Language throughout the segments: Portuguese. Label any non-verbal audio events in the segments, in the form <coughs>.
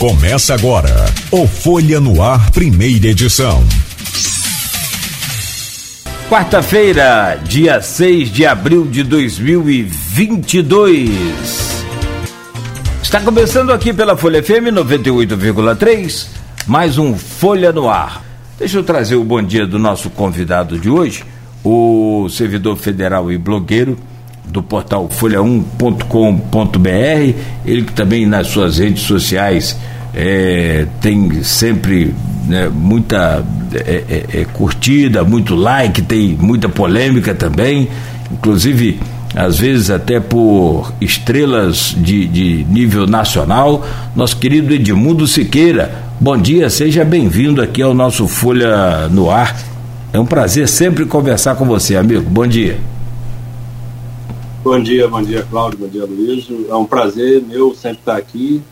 Começa agora o Folha no Ar, primeira edição. Quarta-feira, dia 6 de abril de 2022. Está começando aqui pela Folha FM 98,3, mais um Folha no Ar. Deixa eu trazer o bom dia do nosso convidado de hoje, o servidor federal e blogueiro do portal folha1.com.br, ele que também nas suas redes sociais é, tem sempre né, muita é, é, é, curtida, muito like, tem muita polêmica também, inclusive às vezes até por estrelas de, de nível nacional. Nosso querido Edmundo Siqueira, bom dia, seja bem-vindo aqui ao nosso Folha no Ar. É um prazer sempre conversar com você, amigo. Bom dia. Bom dia, bom dia, Cláudio, bom dia, Luiz. É um prazer meu sempre estar aqui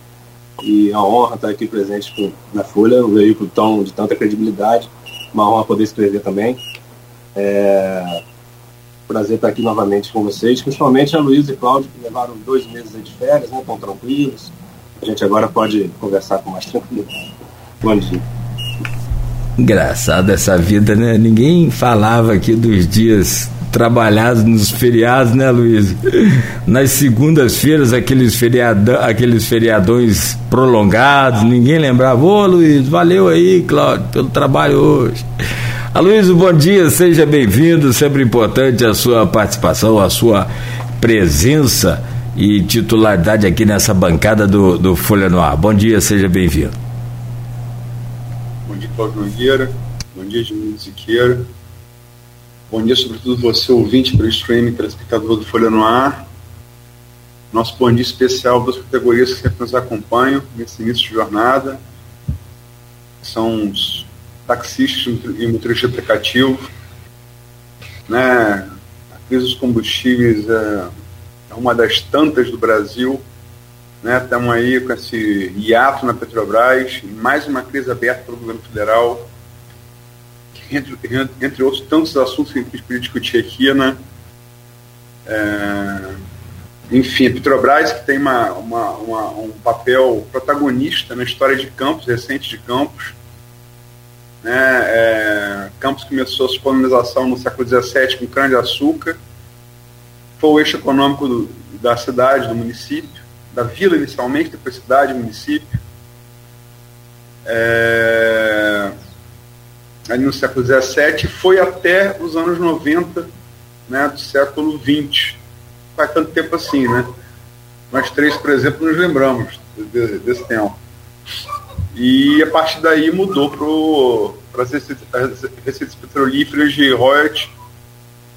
e uma honra estar aqui presente com, na Folha, um veículo tão, de tanta credibilidade. Uma honra poder escrever também. É, prazer estar aqui novamente com vocês, principalmente a Luiz e Cláudio, que levaram dois meses de férias, né, estão tranquilos. A gente agora pode conversar com mais tranquilidade. Bom dia. Engraçado essa vida, né? Ninguém falava aqui dos dias trabalhados nos feriados, né, Luiz? Nas segundas-feiras, aqueles, aqueles feriadões prolongados, ninguém lembrava. Ô, Luiz, valeu aí, Cláudio, pelo trabalho hoje. Aloysio, bom dia, seja bem-vindo. Sempre importante a sua participação, a sua presença e titularidade aqui nessa bancada do, do Folha no Ar. Bom dia, seja bem-vindo. Bom dia, Cláudio Nogueira. Bom dia, Júlio Siqueira. Bom dia, sobretudo você, ouvinte pelo streaming, telespectador do Folha no Ar. Nosso bom dia especial das categorias que sempre nos acompanham nesse início de jornada. São os taxistas e motoristas aplicativo. Né? A crise dos combustíveis é, é uma das tantas do Brasil. Né? Estamos aí com esse hiato na Petrobras, mais uma crise aberta pelo governo federal entre, entre outros tantos assuntos que a gente podia discutir aqui, né? É, enfim, a Petrobras que tem uma, uma, uma, um papel protagonista na história de Campos, recente de Campos. Né? É, Campos começou a sua colonização no século XVII com cana-de-açúcar, foi o eixo econômico do, da cidade, do município, da vila inicialmente, depois cidade, município. É, ali no século XVII, foi até os anos 90 né, do século XX. Faz tanto tempo assim, né? Nós três, por exemplo, nos lembramos de, desse tempo. E a partir daí mudou para as receitas petrolíferas de royalties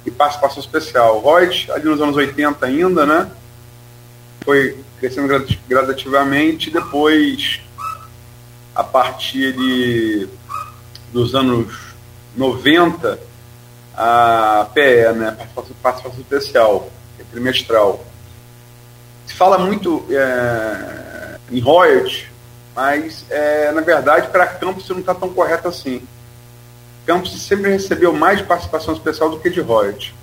e participação especial. Royalties, ali nos anos 80 ainda, né? Foi crescendo gradativamente, depois, a partir de dos anos 90 a PE, né, participação, participação especial, é trimestral. Se fala muito é, em royalties, mas é, na verdade para Campos não está tão correto assim. Campos sempre recebeu mais de participação especial do que de royalties.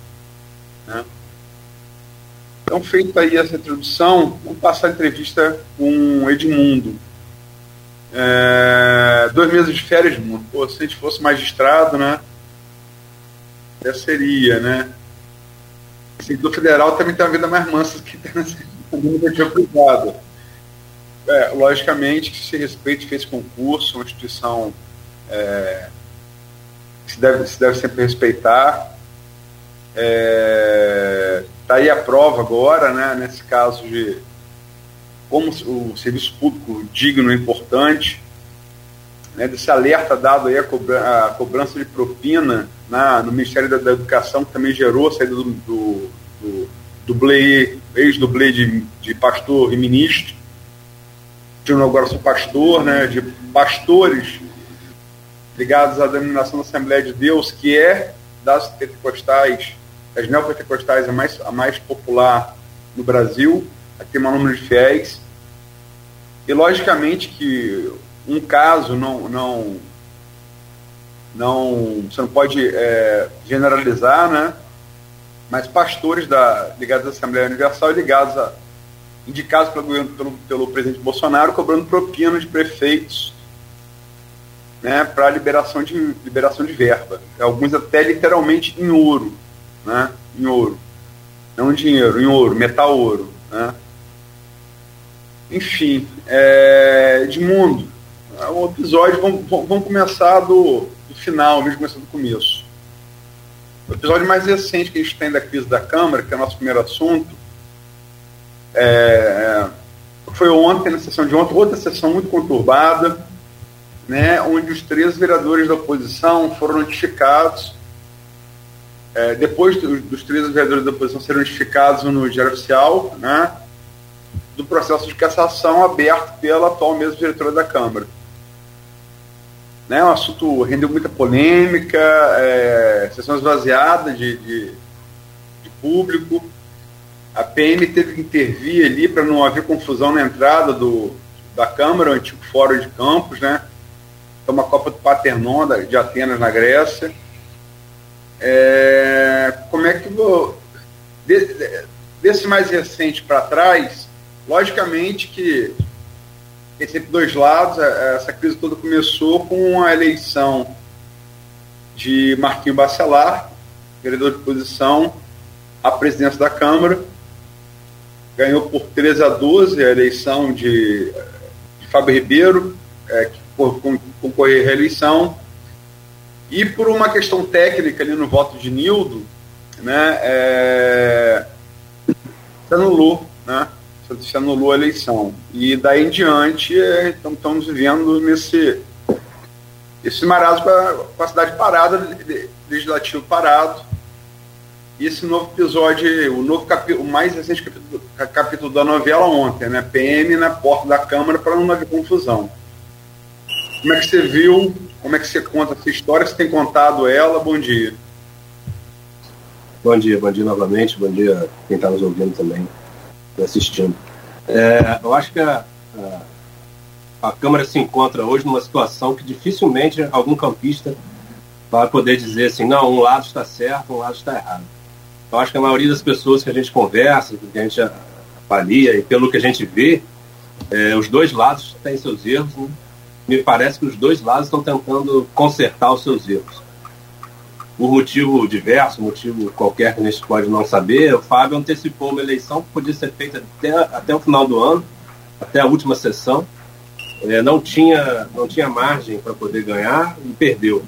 Né? Então, feita aí essa introdução, vamos passar a entrevista com Edmundo. É, dois meses de férias, pô, se a gente fosse magistrado, né? Já seria, né? O servidor federal também tem uma vida mais mansa que tem na privada. É, logicamente que se respeite, fez concurso, uma instituição é, se, deve, se deve sempre respeitar. É, tá aí a prova agora, né, nesse caso de como o serviço público digno e importante, né, desse alerta dado aí a, cobra, a cobrança de propina na, no Ministério da, da, Educação, que também gerou a saída do, do, do dublê, ex-dublê de, de pastor e ministro, de agora sou pastor, né, de pastores ligados à denominação da Assembleia de Deus, que é das pentecostais, das neopentecostais, a mais, a mais popular no Brasil, aqui tem um número de fiéis. E logicamente que um caso não, não, não você não pode é, generalizar, né? Mas pastores da, ligados à Assembleia Universal ligados a, indicados pelo, pelo, pelo presidente Bolsonaro, cobrando propina de prefeitos né, para liberação de, liberação de verba. Alguns até literalmente em ouro, né, em ouro. Não dinheiro, em ouro, metal ouro. Né. Enfim, é, Edmundo, o episódio, vamos, vamos começar do, do final, mesmo começar do começo. O episódio mais recente que a gente tem da crise da Câmara, que é o nosso primeiro assunto, é, foi ontem, na sessão de ontem, outra sessão muito conturbada, né, onde os três vereadores da oposição foram notificados, é, depois do, dos três vereadores da oposição serem notificados no Diário Oficial, né, do processo de cassação aberto pela atual mesmo diretora da Câmara. Né, o assunto rendeu muita polêmica, é, sessão esvaziada de, de, de público, a PM teve que intervir ali para não haver confusão na entrada do, da Câmara, o antigo Fórum de Campos, né? É uma Copa do Paternon de Atenas, na Grécia. É, como é que vou. Desse mais recente para trás, logicamente que tem sempre dois lados. É, essa crise toda começou com a eleição de Marquinho Bacelar, vereador de posição, à presidência da Câmara ganhou por 13 a 12 a eleição de, de Fábio Ribeiro, é, que por concorrer à reeleição, e por uma questão técnica ali no voto de Nildo, né, é, anulou, né, se anulou a eleição. E daí em diante é, estamos vivendo nesse esse marasmo com a, com a cidade parada, legislativo parado, e esse novo episódio, o novo capítulo, o mais recente capítulo, capítulo da novela ontem, né? PM na porta da Câmara para não haver confusão. Como é que você viu? Como é que você conta essa história? Você tem contado ela? Bom dia. Bom dia, bom dia novamente, bom dia quem está nos ouvindo também, assistindo. É, eu acho que a, a, a, Câmara se encontra hoje numa situação que dificilmente algum campista vai poder dizer assim, não, um lado está certo, um lado está errado. Eu acho que a maioria das pessoas que a gente conversa, que a gente avalia e pelo que a gente vê, é, os dois lados têm seus erros. Né? Me parece que os dois lados estão tentando consertar os seus erros. Por motivo diverso, motivo qualquer que a gente pode não saber, o Fábio antecipou uma eleição que podia ser feita até, até o final do ano, até a última sessão. É, não, tinha, não tinha margem para poder ganhar e perdeu.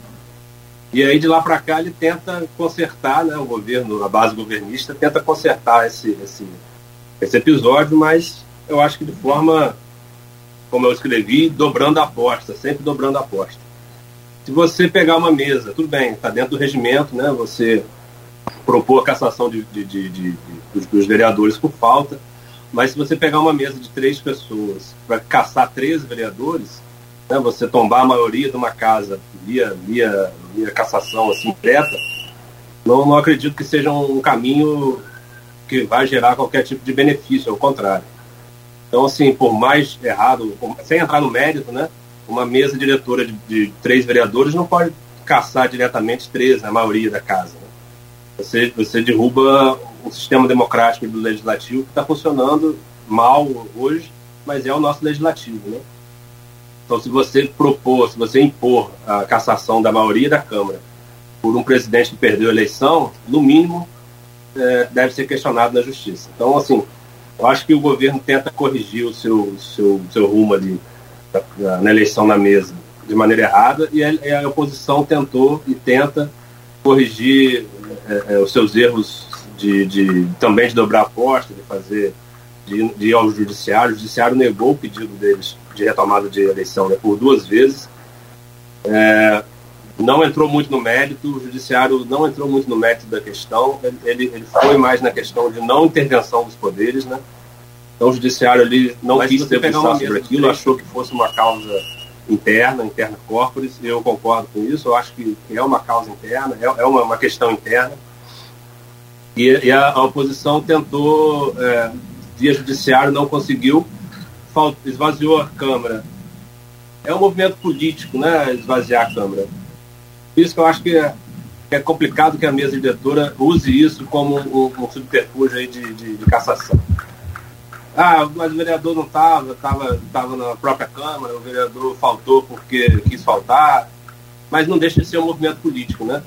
E aí de lá para cá ele tenta consertar, né, o governo, a base governista tenta consertar esse, esse, esse episódio, mas eu acho que de forma, como eu escrevi, dobrando a aposta, sempre dobrando a aposta. Se você pegar uma mesa, tudo bem, está dentro do regimento, né, você propor a cassação de, de, de, de dos, dos vereadores por falta, mas se você pegar uma mesa de três pessoas para caçar três vereadores, né, você tombar a maioria de uma casa via, via, via cassação assim, direta, não, não acredito que seja um caminho que vai gerar qualquer tipo de benefício, ao contrário. Então, assim, por mais errado, sem entrar no mérito, né, uma mesa diretora de, de três vereadores não pode caçar diretamente três, na maioria da casa. Né? Você, você derruba um sistema democrático do legislativo que está funcionando mal hoje, mas é o nosso legislativo, né? Então, se você propor, se você impor a cassação da maioria da Câmara por um presidente que perdeu a eleição, no mínimo, é, deve ser questionado na justiça. Então, assim, eu acho que o governo tenta corrigir o seu, seu, seu rumo ali na, eleição na mesa de maneira errada e a, a oposição tentou e tenta corrigir é, é, os seus erros de, de, também de dobrar a aposta, de fazer de, de ir ao judiciário. O judiciário negou o pedido deles de retomada de eleição né, por duas vezes. É, não entrou muito no mérito, o judiciário não entrou muito no mérito da questão, ele, ele foi mais na questão de não intervenção dos poderes, né? Então o judiciário ali não Mas quis debruçar sobre aquilo, achou que fosse uma causa interna, interna corporis, eu concordo com isso, eu acho que é uma causa interna, é, é uma, uma questão interna. E, e a, a, oposição tentou, é, via judiciário, não conseguiu, esvaziou a Câmara. É um movimento político, né? Esvaziar a Câmara. Por isso que eu acho que é, é complicado que a mesa diretora use isso como um, um subterfúgio aí de, de, de cassação. Ah, mas o vereador não estava, estava tava na própria Câmara, o vereador faltou porque quis faltar, mas não deixa de ser um movimento político, né?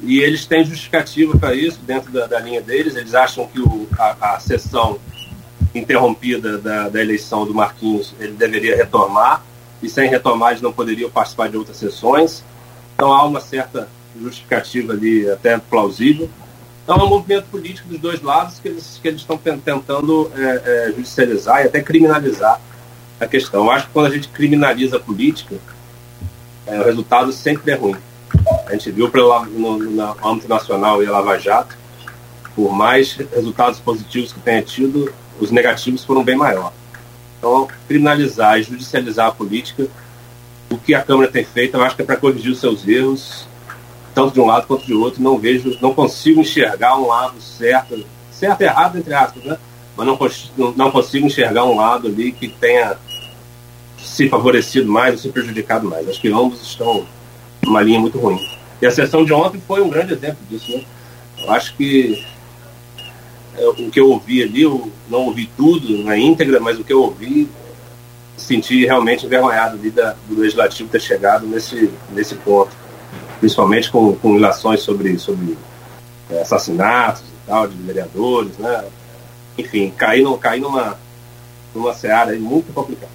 E eles têm justificativa para isso dentro da, da, linha deles, eles acham que o, a, a sessão interrompida da, da eleição do Marquinhos ele deveria retomar, e sem retomar eles não poderiam participar de outras sessões. Então há uma certa justificativa ali, até plausível. Então é um movimento político dos dois lados que eles, que eles estão tentando é, é, judicializar e até criminalizar a questão. Eu acho que quando a gente criminaliza a política, é, o resultado sempre é ruim. A gente viu pelo, no, no âmbito nacional e a Lava Jato, por mais resultados positivos que tenha tido, os negativos foram bem maiores. Então, criminalizar e judicializar a política, o que a Câmara tem feito, eu acho que é para corrigir os seus erros, tanto de um lado quanto de outro. Não vejo, não consigo enxergar um lado certo, certo errado, entre aspas, né? Mas não, não consigo enxergar um lado ali que tenha se favorecido mais ou se prejudicado mais. Acho que ambos estão numa linha muito ruim. E a sessão de ontem foi um grande exemplo disso, né? Eu acho que é, o que eu ouvi ali, eu não ouvi tudo na íntegra, mas o que eu ouvi, senti realmente envergonhado ali da, do legislativo ter chegado nesse, nesse ponto, principalmente com, com ilações sobre, sobre é, assassinatos e tal, de vereadores, né? Enfim, cair, no, cair numa, numa seara muito complicada.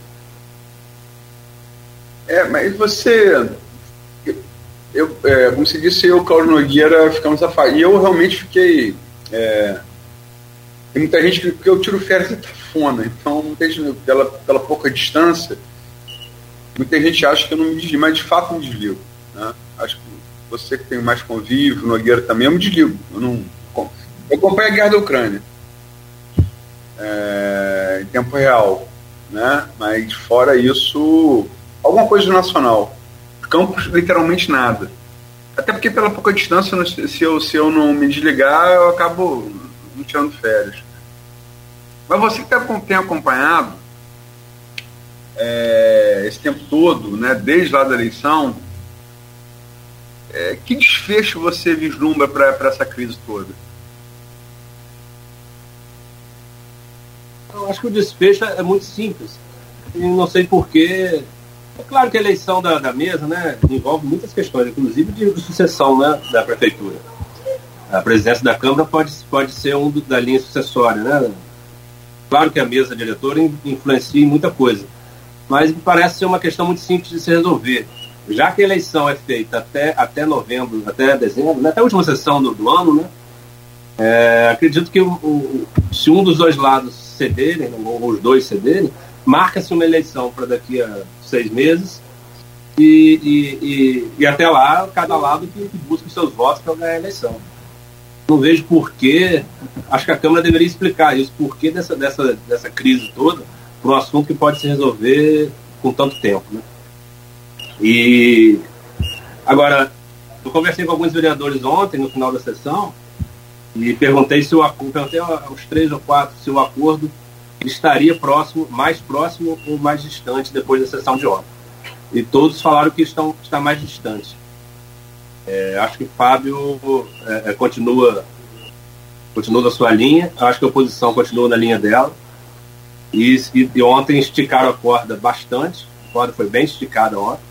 É, mas você. Eu, é, como você disse, eu Cláudio Nogueira ficamos afastados. E eu realmente fiquei. É, tem muita gente que, que eu tiro férias de Tafona, então muita gente, pela, pela pouca distância, muita gente acha que eu não me desligo, mas de fato me desligo. Né? Acho que você que tem mais convívio, Nogueira também, eu me desligo. Eu não. Eu acompanho a guerra da Ucrânia. É, em tempo real. Né? Mas fora isso, alguma coisa nacional. Campos, literalmente nada. Até porque pela pouca distância, se eu, se eu não me desligar, eu acabo não tirando férias. Mas você que tá tem acompanhado é, esse tempo todo, né, desde lá da eleição, é, que desfecho você vislumbra para essa crise toda? Eu acho que o desfecho é muito simples. E não sei porquê. É claro que a eleição da, da mesa né, envolve muitas questões, inclusive de sucessão né, da prefeitura. A presidência da Câmara pode, pode ser um do, da linha sucessória, né? Claro que a mesa diretora influencia em muita coisa, mas me parece ser uma questão muito simples de se resolver. Já que a eleição é feita até, até novembro, até dezembro, né, até a última sessão do, do ano, né, é, acredito que o, o, se um dos dois lados cederem, ou os dois cederem, marca-se uma eleição para daqui a seis meses e, e, e, e, até lá cada lado que, que busque seus votos para ganhar a eleição não vejo porquê. Acho que a Câmara deveria explicar isso, porquê dessa, dessa, dessa crise toda, para um assunto que pode se resolver com tanto tempo. Né? E agora, eu conversei com alguns vereadores ontem, no final da sessão, e perguntei se o perguntei aos três ou quatro se o acordo estaria próximo, mais próximo ou mais distante depois da sessão de ontem. E todos falaram que estão, está mais distante. É, acho que Fábio é, é, continua continua na sua linha, acho que a oposição continua na linha dela. E, e, e, ontem esticaram a corda bastante, a corda foi bem esticada ontem.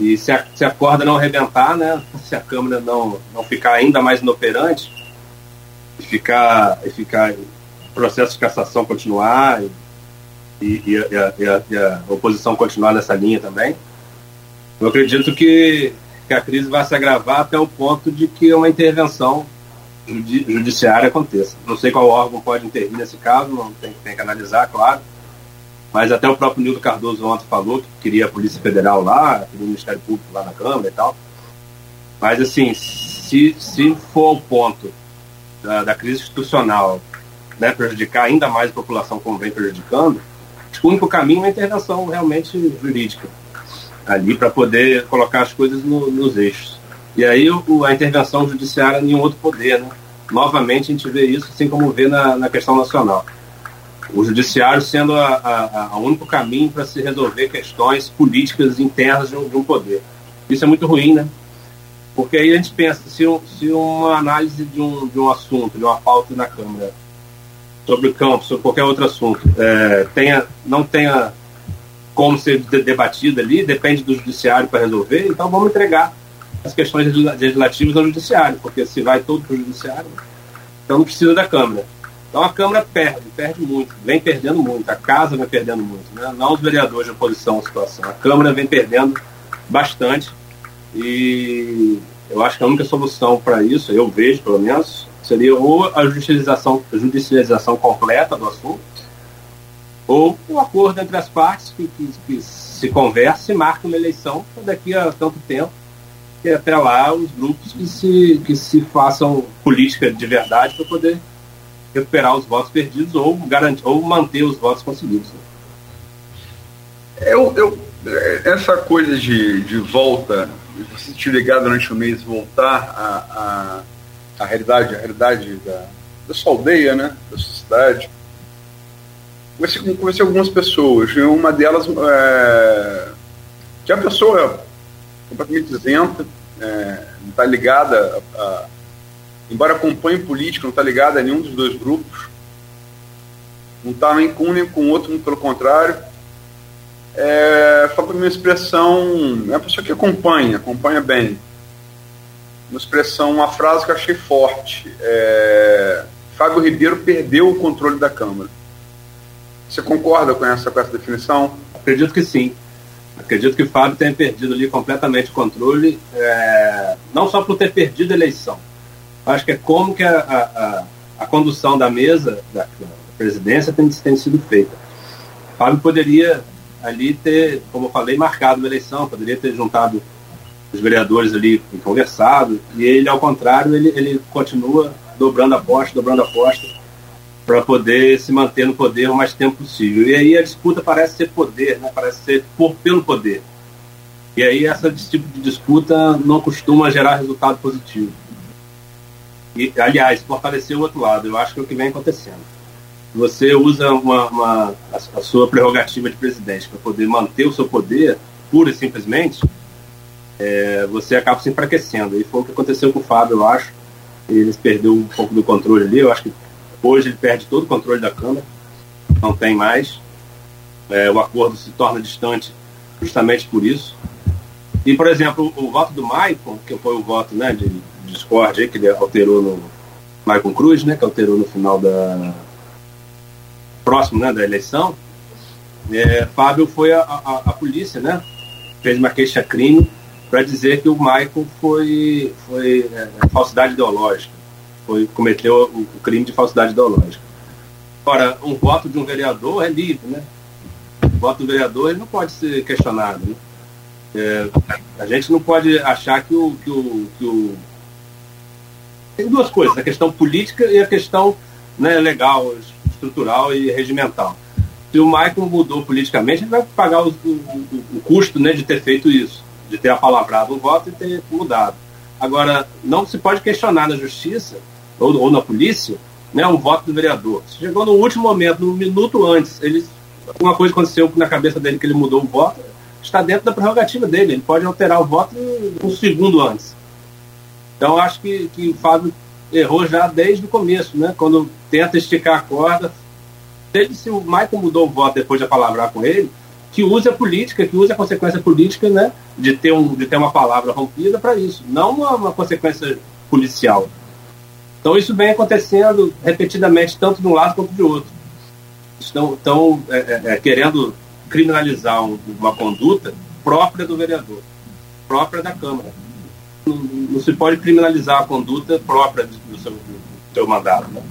E se a, se a corda não arrebentar, né, se a Câmara não, não ficar ainda mais inoperante, e ficar, e ficar o processo de cassação continuar, e, e, e, a, e a oposição continuar nessa linha também, eu acredito que que a crise vai se agravar até o ponto de que uma intervenção judiciária aconteça. Não sei qual órgão pode intervir nesse caso, não tem, tem que analisar, claro. Mas até o próprio Nildo Cardoso ontem falou que queria a Polícia Federal lá, queria o Ministério Público lá na Câmara e tal. Mas, assim, se, se for o ponto da, da crise institucional né, prejudicar ainda mais a população como vem prejudicando, o único caminho é a intervenção realmente jurídica ali para poder colocar as coisas no, nos eixos. E aí o, a intervenção judiciária em um outro poder, né? Novamente a gente vê isso, assim como vê na, na questão nacional. O judiciário sendo o único caminho para se resolver questões políticas internas de um, de um, poder. Isso é muito ruim, né? Porque aí a gente pensa, se, se uma análise de um, de um assunto, de uma pauta na Câmara, sobre o campo, sobre qualquer outro assunto, é, tenha, não tenha como ser debatida ali, depende do judiciário para resolver, então vamos entregar as questões legislativas ao judiciário, porque se vai todo para o judiciário, então não precisa da Câmara. Então a Câmara perde, perde muito, vem perdendo muito, a casa vem perdendo muito, né? não os vereadores de oposição à situação, a Câmara vem perdendo bastante e eu acho que a única solução para isso, eu vejo pelo menos, seria ou a judicialização, judicialização completa do assunto, ou um acordo entre as partes que, que, que se converse e marque uma eleição daqui a tanto tempo, e até lá os grupos que se, que se façam política de verdade para poder recuperar os votos perdidos ou, garantir, ou manter os votos conseguidos. Né? Eu, eu, essa coisa de, de volta, você te ligar durante o mês voltar à, à, à realidade, a realidade da, da sua aldeia, né, da sua cidade. Conversei, com algumas pessoas, e uma delas é, que a pessoa é completamente isenta, é, não está ligada a, a, embora acompanhe política, não está ligada a nenhum dos dois grupos, não está nem com um nem com o outro, pelo contrário é, falando uma expressão, é uma pessoa que acompanha, acompanha bem. Uma expressão, uma frase que eu achei forte. É, Fábio Ribeiro perdeu o controle da Câmara. Você concorda com essa, com essa definição? Acredito que sim. Acredito que o Fábio tenha perdido ali completamente o controle, é, não só por ter perdido a eleição. Acho que é como que a, a, a condução da mesa, da, presidência, tem, tem sido feita. Fábio poderia ali ter, como eu falei, marcado uma eleição, poderia ter juntado os vereadores ali e conversado, e ele, ao contrário, ele, ele continua dobrando a aposta, dobrando a aposta, para poder se manter no poder o mais tempo possível. E aí a disputa parece ser poder, né? parece ser por, pelo poder. E aí esse tipo de disputa não costuma gerar resultado positivo. E, aliás, fortalecer o outro lado, eu acho que é o que vem acontecendo você usa uma, uma a, a, sua prerrogativa de presidente para poder manter o seu poder, pura e simplesmente, é, você acaba se enfraquecendo. E foi o que aconteceu com o Fábio, eu acho. Ele perdeu um pouco do controle ali. Eu acho que hoje ele perde todo o controle da Câmara, não tem mais. É, o acordo se torna distante justamente por isso. E, por exemplo, o, o voto do Maicon, que foi o voto né, de, de discórdia que ele alterou no Maicon Cruz, né, que alterou no final da, próximo né, da eleição, é, Fábio foi a, a, a, polícia, né? Fez uma queixa-crime para dizer que o Michael foi, foi é, falsidade ideológica, foi, cometeu o, o, crime de falsidade ideológica. Ora, um voto de um vereador é livre, né? O voto do vereador ele não pode ser questionado. Né? É, a gente não pode achar que o, que o, que o. Tem duas coisas, a questão política e a questão né, legal, estrutural e regimental. Se o Michael mudou politicamente, ele vai pagar o, o, o custo né, de ter feito isso, de ter apalavrado o voto e ter mudado. Agora, não se pode questionar na justiça ou, ou na polícia né, um voto do vereador. Chegou no último momento, no minuto antes, ele, uma coisa aconteceu na cabeça dele que ele mudou o voto, está dentro da prerrogativa dele. Ele pode alterar o voto um segundo antes. Então, acho que, que o Fábio errou já desde o começo, né? Quando tenta esticar a corda. Desde se o Michael mudou o voto depois de palavrar com ele, que use a política, que use a consequência política, né? De ter, um, de ter uma palavra rompida para isso, não uma, uma consequência policial. Então isso vem acontecendo repetidamente, tanto de um lado quanto de outro. Estão, estão é, é, é querendo criminalizar um, uma conduta própria do vereador, própria da Câmara não, não, se pode criminalizar a conduta própria do seu, do seu mandato. Né?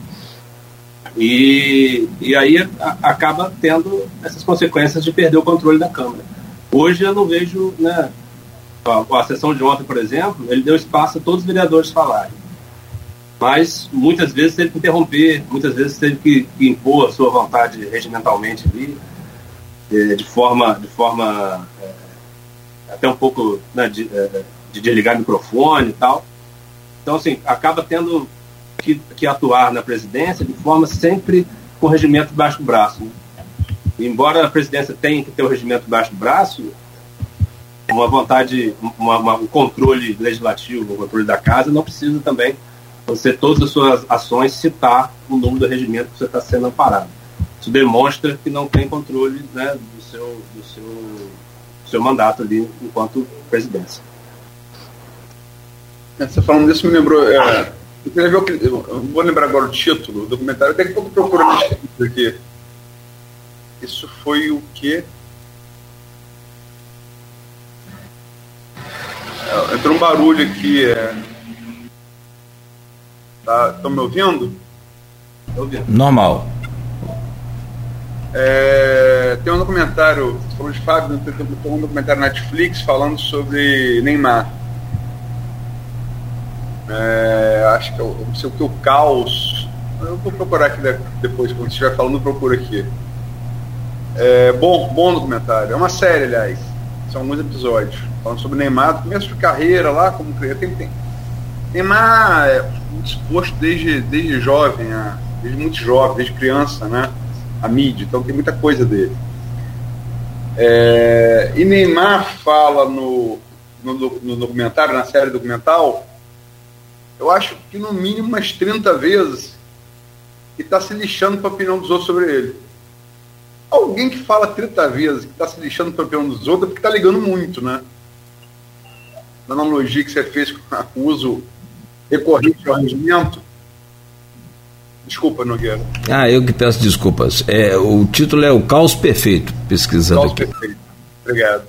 E, e aí a, acaba tendo essas consequências de perder o controle da Câmara. Hoje eu não vejo, né, a, a sessão de ontem, por exemplo, ele deu espaço a todos os vereadores falarem. Mas muitas vezes teve que interromper, muitas vezes teve que, que impor a sua vontade regimentalmente ali, de, de forma, de forma é, até um pouco né, de, é, de desligar microfone e tal. Então, assim, acaba tendo que, que atuar na presidência de forma sempre com o regimento debaixo do braço. Né? Embora a presidência tenha que ter o regimento debaixo do braço, uma vontade, uma, uma, um controle legislativo, um controle da casa, não precisa também você, todas as suas ações, citar o nome do regimento que você está sendo amparado. Isso demonstra que não tem controle né, do, seu, do, seu, do seu mandato ali enquanto presidência. É, você falando disso me lembrou. É, eu, ver, eu vou lembrar agora o título do documentário, daqui a pouco procuro aqui. Isso foi o quê? É, entrou um barulho aqui. É... Tá, estão me ouvindo? ouvindo? Normal. É, tem um documentário, você falou de Fábio, tem um documentário Netflix falando sobre Neymar. É, acho que o, não sei o que, o caos. Eu vou procurar aqui depois, quando estiver falando, procuro aqui. É, bom, bom documentário. É uma série, aliás. São alguns episódios. Falando sobre Neymar, começo de carreira lá, como. Tem, tem. Neymar é exposto desde, desde jovem, desde muito jovem, desde criança, né? A mídia, então tem muita coisa dele. É, e Neymar fala no, no, no documentário, na série documental, eu acho que no mínimo umas 30 vezes que está se lixando para a opinião dos outros sobre ele. Alguém que fala 30 vezes que está se lixando para a opinião dos outros é porque está ligando muito, né? Na analogia que você fez com o uso recorrente ao regimento. Desculpa, Nogueira. Ah, eu que peço desculpas. É, o título é O Caos Perfeito, pesquisando Caos aqui. Perfeito. Obrigado.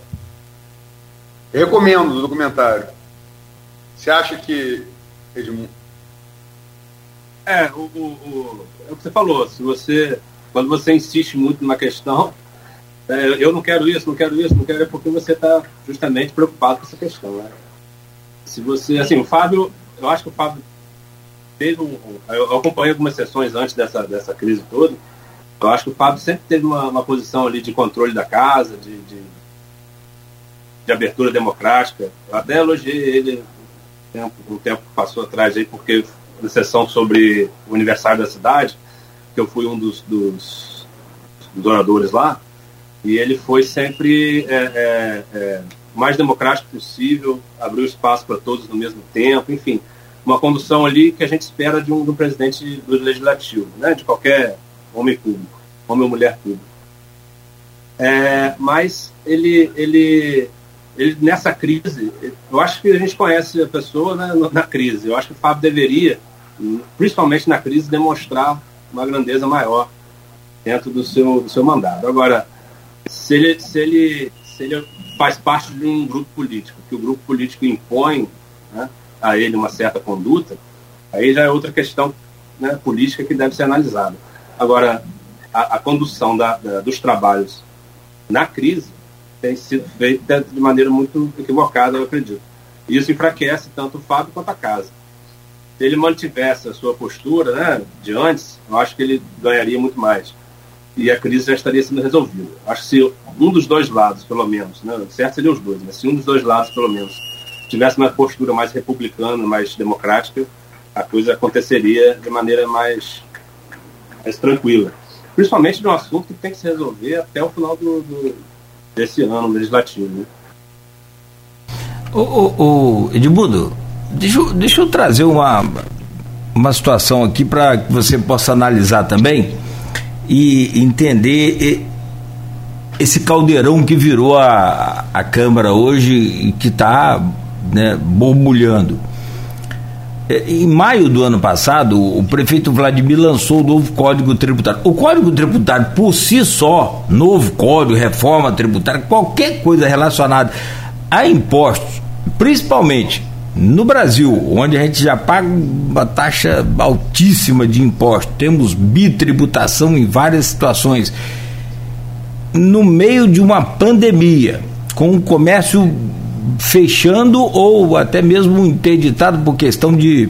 Eu recomendo o documentário. Você acha que Edmundo. É, o, o, é o que você falou. Se você, quando você insiste muito numa questão, é, eu não quero isso, não quero isso, não quero, é porque você está justamente preocupado com essa questão. Né? Se você, assim, o Fábio, eu acho que o Fábio teve um. Eu acompanhei algumas sessões antes dessa, dessa crise toda. Eu acho que o Fábio sempre teve uma, uma posição ali de controle da casa, de, de, de abertura democrática. Eu até elogiei ele tempo, um tempo que passou atrás aí, porque na sessão sobre o aniversário da cidade, que eu fui um dos, dos, dos oradores lá, e ele foi sempre é, é, é, o mais democrático possível, abriu espaço para todos no mesmo tempo, enfim, uma condução ali que a gente espera de um, de um presidente do legislativo, né, de qualquer homem público, homem ou mulher público. É, mas ele, ele ele nessa crise, eu acho que a gente conhece a pessoa né, na crise. Eu acho que o Fábio deveria, principalmente na crise, demonstrar uma grandeza maior dentro do seu, do seu mandato. Agora, se ele, se, ele, se ele faz parte de um grupo político, que o grupo político impõe né, a ele uma certa conduta, aí já é outra questão né, política que deve ser analisada. Agora, a, a condução da, da, dos trabalhos na crise tem sido feita de maneira muito equivocada, eu acredito. E isso enfraquece tanto o Fábio quanto a casa. Se ele mantivesse a sua postura né, de antes, eu acho que ele ganharia muito mais. E a crise já estaria sendo resolvida. Acho que se um dos dois lados, pelo menos, né, certo seriam os dois, mas se um dos dois lados, pelo menos, tivesse uma postura mais republicana, mais democrática, a coisa aconteceria de maneira mais, mais tranquila. Principalmente de um assunto que tem que se resolver até o final do, do desse ano legislativo. Né? O, o Edmundo, deixa, deixa eu trazer uma, uma situação aqui para que você possa analisar também e entender esse caldeirão que virou a, a Câmara hoje e que está né, borbulhando. É, em maio do ano passado, o prefeito Vladimir lançou o novo Código Tributário. O Código Tributário, por si só, novo código, reforma tributária, qualquer coisa relacionada a impostos, principalmente no Brasil, onde a gente já paga uma taxa altíssima de impostos, temos bitributação em várias situações. No meio de uma pandemia, com o comércio fechando ou até mesmo interditado por questão de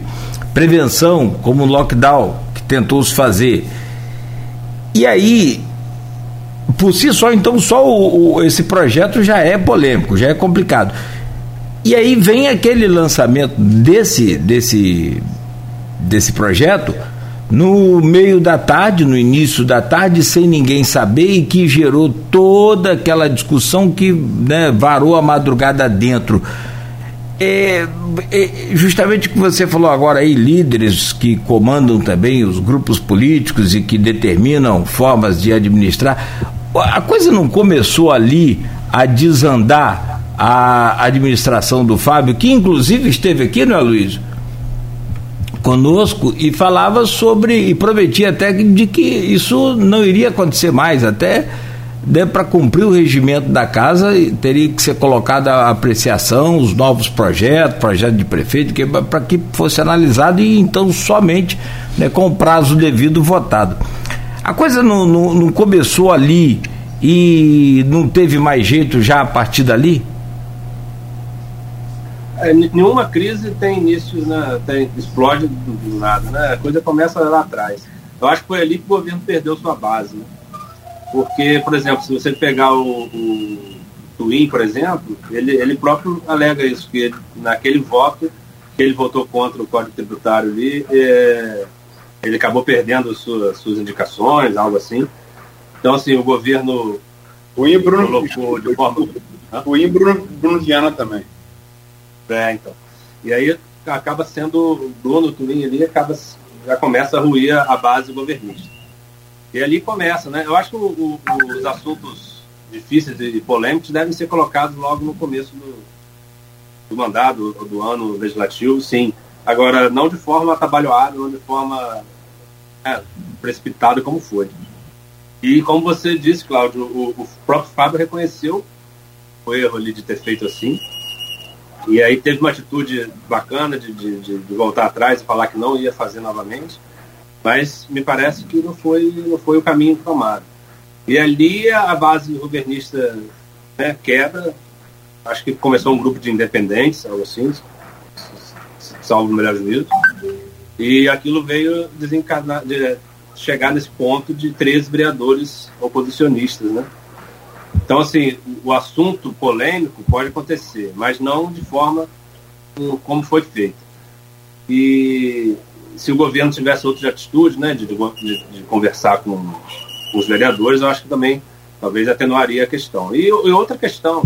prevenção, como o lockdown que tentou se fazer. E aí, por si só, então, só o, o, esse projeto já é polêmico, já é complicado. E aí vem aquele lançamento desse, desse, desse projeto no meio da tarde, no início da tarde, sem ninguém saber e que gerou toda aquela discussão que né, varou a madrugada dentro. é, é, justamente o que você falou agora aí, líderes que comandam também os grupos políticos e que determinam formas de administrar. A coisa não começou ali a desandar a administração do Fábio, que inclusive esteve aqui, não é, Luiz? Conosco e falava sobre, e prometia até de que isso não iria acontecer mais, até né, para cumprir o regimento da casa, teria que ser colocada a apreciação, os novos projetos, projeto de prefeito, para que fosse analisado e então somente né, com o prazo devido votado. A coisa não, não, não começou ali e não teve mais jeito já a partir dali? É, nenhuma crise tem início, né, tem, explode do, do, nada, né? A coisa começa lá atrás. Eu acho que foi ali que o governo perdeu sua base. Né? Porque, por exemplo, se você pegar o, o Twin, por exemplo, ele, ele próprio alega isso, que ele, naquele voto que ele votou contra o Código Tributário ali, é, ele acabou perdendo suas, suas indicações, algo assim. Então, assim, o governo o Bruno, colocou de forma... <laughs> O Bruno, Bruno Viana também. É, então. E aí acaba sendo o dono do Twin ali, acaba, já começa a ruir a base governista. E ali começa, né? Eu acho que o, o, os assuntos difíceis e polêmicos devem ser colocados logo no começo do, do mandato, do, do ano legislativo, sim. Agora, não de forma atabalhoada, não de forma é, precipitada como foi. E como você disse, Cláudio, o, o próprio Fábio reconheceu o erro ali de ter feito assim. E aí teve uma atitude bacana de, de, de voltar atrás e falar que não ia fazer novamente. Mas me parece que não foi, não foi o caminho tomado. E ali a base governista né, quebra. Acho que começou um grupo de independentes, algo assim, salvo o melhor juízo. E aquilo veio desencadear, de chegar nesse ponto de três vereadores oposicionistas, né? Então, assim, o assunto polêmico pode acontecer, mas não de forma como foi feito. E se o governo tivesse outra atitude, né, de, de, de conversar com, os vereadores, eu acho que também talvez atenuaria a questão. E, e, outra questão,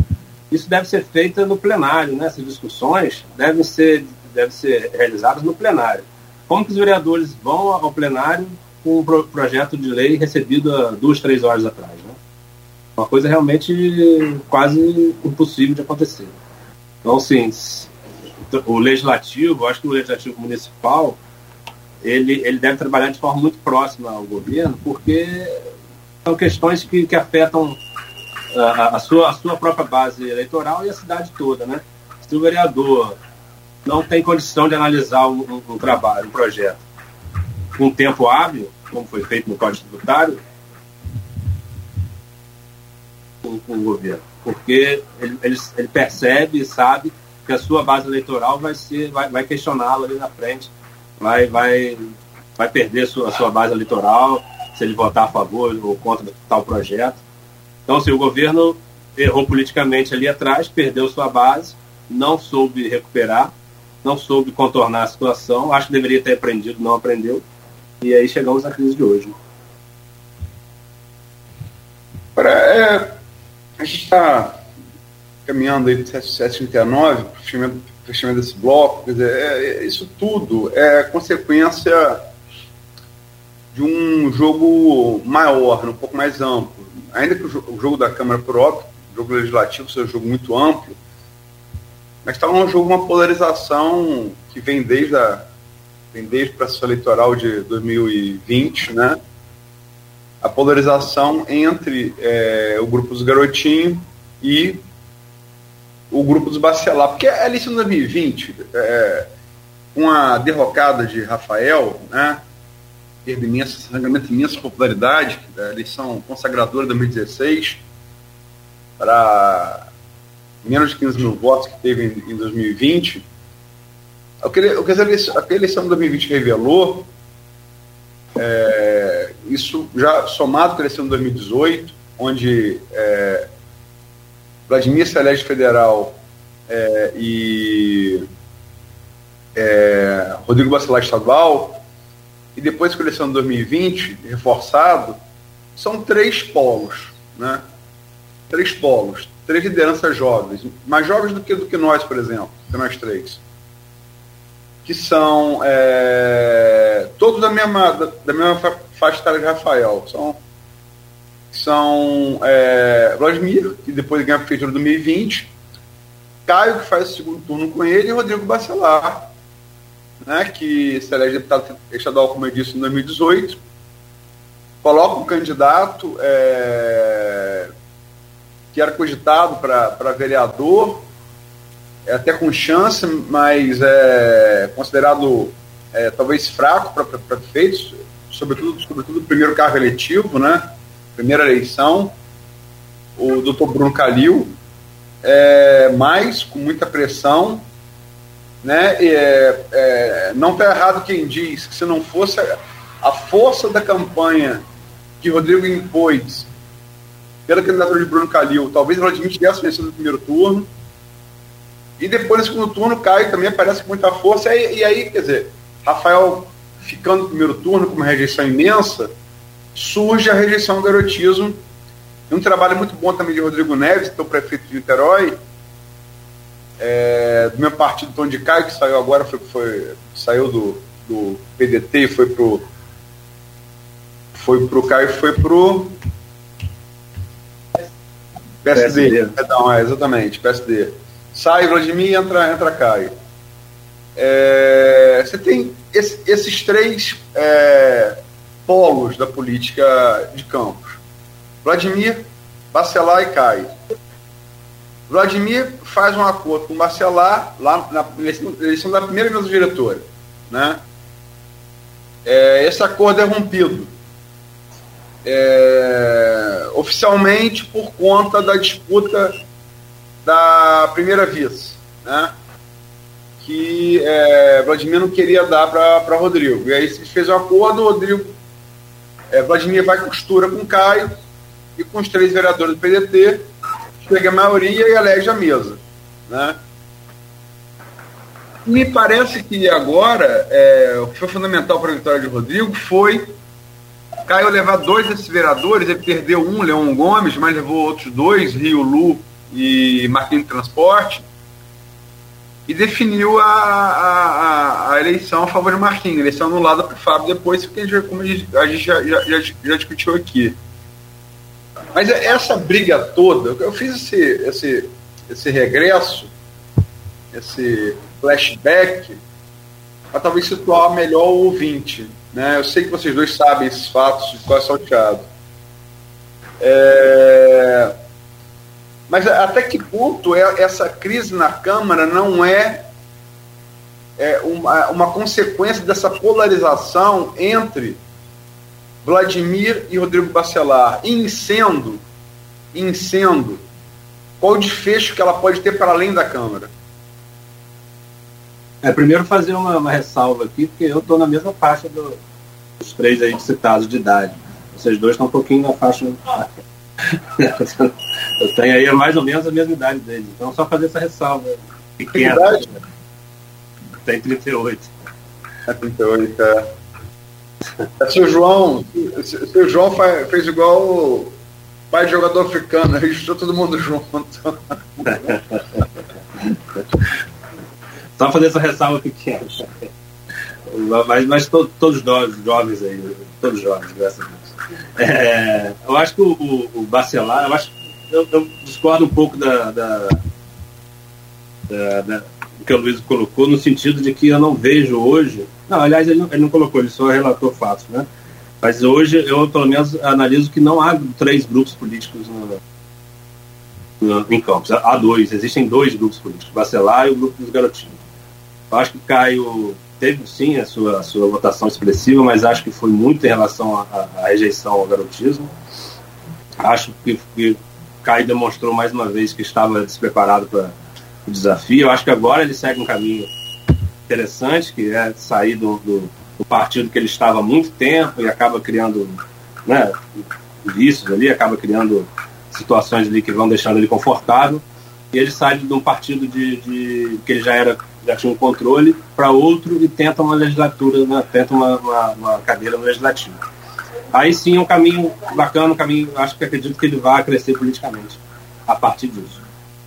isso deve ser feito no plenário, né? Essas discussões devem ser, devem ser realizadas no plenário. Como que os vereadores vão ao plenário com um pro, projeto de lei recebido duas, três horas atrás, né? Uma coisa realmente quase impossível de acontecer. Então, sim, o legislativo, acho que o legislativo municipal ele, ele deve trabalhar de forma muito próxima ao governo, porque são questões que, que afetam a, a, sua, a sua própria base eleitoral e a cidade toda. Né? Se o vereador não tem condição de analisar um, um, um trabalho, um projeto, com tempo hábil, como foi feito no Código Tributário, com, com o governo. Porque ele, ele, ele percebe e sabe que a sua base eleitoral vai, ser, vai, vai questioná-lo ali na frente vai, vai, vai perder sua, a sua base eleitoral se ele votar a favor ou contra tal projeto. Então, se assim, o governo errou politicamente ali atrás, perdeu sua base, não soube recuperar, não soube contornar a situação, acho que deveria ter aprendido, não aprendeu, e aí chegamos à crise de hoje. Para, é, a gente está caminhando aí para 739, para o fechamento desse bloco, quer dizer, é, é, isso tudo é consequência de um jogo maior, um pouco mais amplo. Ainda que o jogo da Câmara, por óbvio, o jogo legislativo seja um jogo muito amplo, mas está um jogo, uma polarização que vem desde, a, vem desde o processo eleitoral de 2020, né? A polarização entre é, o grupo dos garotinhos e o grupo dos Bacelar. Porque a eleição de 2020, é, uma derrocada de Rafael, né, teve imensa, sangramento imensa popularidade, a eleição consagradora de 2016, para menos de 15 mil votos que teve em, em 2020. O que, o que a a eleição de 2020 revelou, é, isso já somado com a eleição de 2018, onde é, Vladimir Celeste Federal é, e é, Rodrigo Bacelar Estadual, e depois com a eleição de 2020, reforçado, são três polos. Né? três polos, três lideranças jovens, mais jovens do que, do que nós, por exemplo, que nós três, que são é, todos da mesma, da, da mesma faixa etária de Rafael. São, são é, Vladimir, que depois ganha a prefeitura em 2020, Caio, que faz o segundo turno com ele, e Rodrigo Bacelar, né, que se elege deputado estadual, como eu disse, em 2018. Coloca um candidato é, que era cogitado para vereador, é até com chance, mas é considerado é, talvez fraco para prefeito, sobretudo, sobretudo o primeiro cargo eletivo, né? primeira eleição, o doutor Bruno Calil, é, mas com muita pressão. Né? É, é, não está errado quem diz que se não fosse a força da campanha que Rodrigo impôs pela candidatura de Bruno Calil, talvez Vladimir tivesse vencido no primeiro turno. E depois, no segundo turno, Caio também aparece com muita força. E, e aí, quer dizer, Rafael ficando no primeiro turno com uma rejeição imensa, surge a rejeição ao garotismo. E um trabalho muito bom também de Rodrigo Neves, que é o prefeito de Niterói, é, do meu partido Tom de Caio, que saiu agora, foi, foi, saiu do, do PDT e foi pro. Foi pro Caio foi pro PSD, PSD. Perdão, é, exatamente, PSD. Sai Vladimir entra, entra Caio. É, você tem esse, esses três é, polos da política de Campos. Vladimir, Bacelar e Caio. Vladimir faz um acordo com Bacelar lá na eleição da primeira mesa diretora. Né? É, esse acordo é rompido é, oficialmente por conta da disputa da primeira vice, né? que é, Vladimir não queria dar para Rodrigo. E aí se fez um acordo, Rodrigo, é, Vladimir vai costura com Caio e com os três vereadores do PDT, chega a maioria e elege a mesa. Né? Me parece que agora é, o que foi fundamental para a vitória de Rodrigo foi Caio levar dois desses vereadores, ele perdeu um, Leão Gomes, mas levou outros dois, Rio Lu e Marquinhos Transporte, e definiu a, a, a, eleição a favor de Marquinhos, eleição anulada para o Fábio depois, que a gente, como a gente, já, já, já, já, discutiu aqui. Mas essa briga toda, eu fiz esse, esse, esse regresso, esse flashback, para talvez situar melhor o ouvinte. Né? Eu sei que vocês dois sabem esses fatos de qual é salteado. É... Mas até que ponto é, essa crise na Câmara não é, é uma, uma consequência dessa polarização entre Vladimir e Rodrigo Bacelar, em sendo, em sendo, qual o desfecho que ela pode ter para além da Câmara? É, primeiro fazer uma, uma ressalva aqui, porque eu estou na mesma faixa do, dos três aí citados de idade. Vocês dois estão um pouquinho na faixa. <laughs> eu tenho aí mais ou menos a mesma idade deles. Então só fazer essa ressalva pequena. Idade? Tem 38. É 38, é. é seu João, seu João faz, fez igual o pai de jogador africano, <laughs> registrou todo mundo junto. <laughs> Só fazer essa ressalva pequena. Mas, mas to, todos nós, jovens aí, todos jovens, graças a Deus. É, eu acho que o, o, Bacelar, eu, acho, eu, eu, discordo um pouco da, da, da, da, que o Luiz colocou, no sentido de que eu não vejo hoje. Não, aliás, ele não, ele não colocou, ele só relatou fatos, né? Mas hoje eu, pelo menos, analiso que não há três grupos políticos no, no, em Campos. Há dois, existem dois grupos políticos, o Bacelar e o grupo dos Garotinhos. Eu acho que Caio teve sim a sua, a sua votação expressiva, mas acho que foi muito em relação à rejeição ao garotismo. Acho que, que Caio demonstrou mais uma vez que estava despreparado para o desafio. Acho que agora ele segue um caminho interessante, que é sair do, do, do partido que ele estava há muito tempo e acaba criando né, vícios ali, acaba criando situações ali que vão deixando ele confortável. E ele sai de um partido de, de que ele já era já tinha um controle, para outro e tenta uma legislatura, né, tenta uma, uma, uma, cadeira no legislativo. Aí sim é um caminho bacana, um caminho, acho que acredito que ele vai crescer politicamente. a partir disso.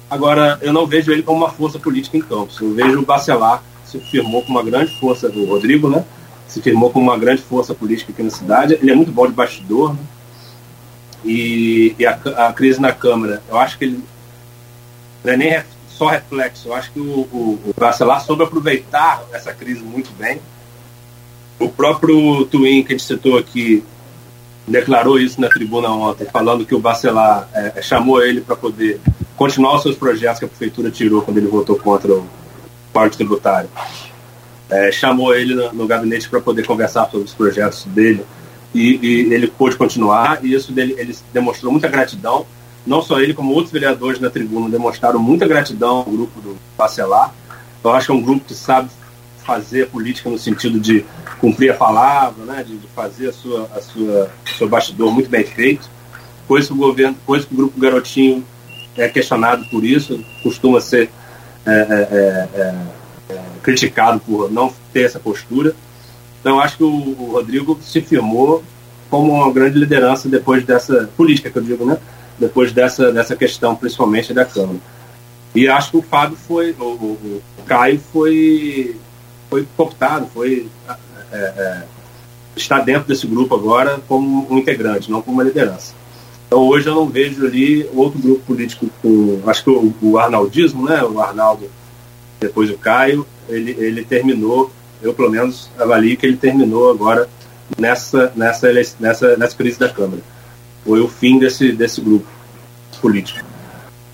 Agora, eu não vejo ele como uma força política em Campos. Eu vejo o Bacelar se firmou com uma grande força, o Rodrigo, né? Se firmou com uma grande força política aqui na cidade. Ele é muito bom de bastidor, né? E, e a, a, crise na Câmara, eu acho que ele não é nem só reflexo. Eu acho que o, o, o soube aproveitar essa crise muito bem. O próprio Twin, que a gente citou aqui, declarou isso na tribuna ontem, falando que o Bacelar é, chamou ele para poder continuar os seus projetos que a prefeitura tirou quando ele votou contra o Código Tributário. É, chamou ele no, no gabinete para poder conversar sobre os projetos dele e, e, ele pôde continuar e isso dele, ele demonstrou muita gratidão não só ele como outros vereadores na tribuna demonstraram muita gratidão ao grupo do Bacelar eu acho que é um grupo que sabe fazer política no sentido de cumprir a palavra, né, de, de fazer a sua, a sua seu bastidor muito bem feito, coisa que o governo, coisa que o grupo Garotinho é questionado por isso, costuma ser é, é, é, é, criticado por não ter essa postura. Então acho que o, o, Rodrigo se firmou como uma grande liderança depois dessa política que eu digo, né? Depois dessa dessa questão, principalmente da Câmara. E acho que o Fábio foi, o, o, o Caio foi foi cooptado, foi é, é, está dentro desse grupo agora como um integrante, não como uma liderança. Então hoje eu não vejo ali outro grupo político com, acho que o, o arnaldismo, né, o Arnaldo, depois o Caio, ele, ele terminou, eu pelo menos avalio que ele terminou agora nessa, nessa, nessa, nessa crise da Câmara. Foi o fim desse, desse grupo político.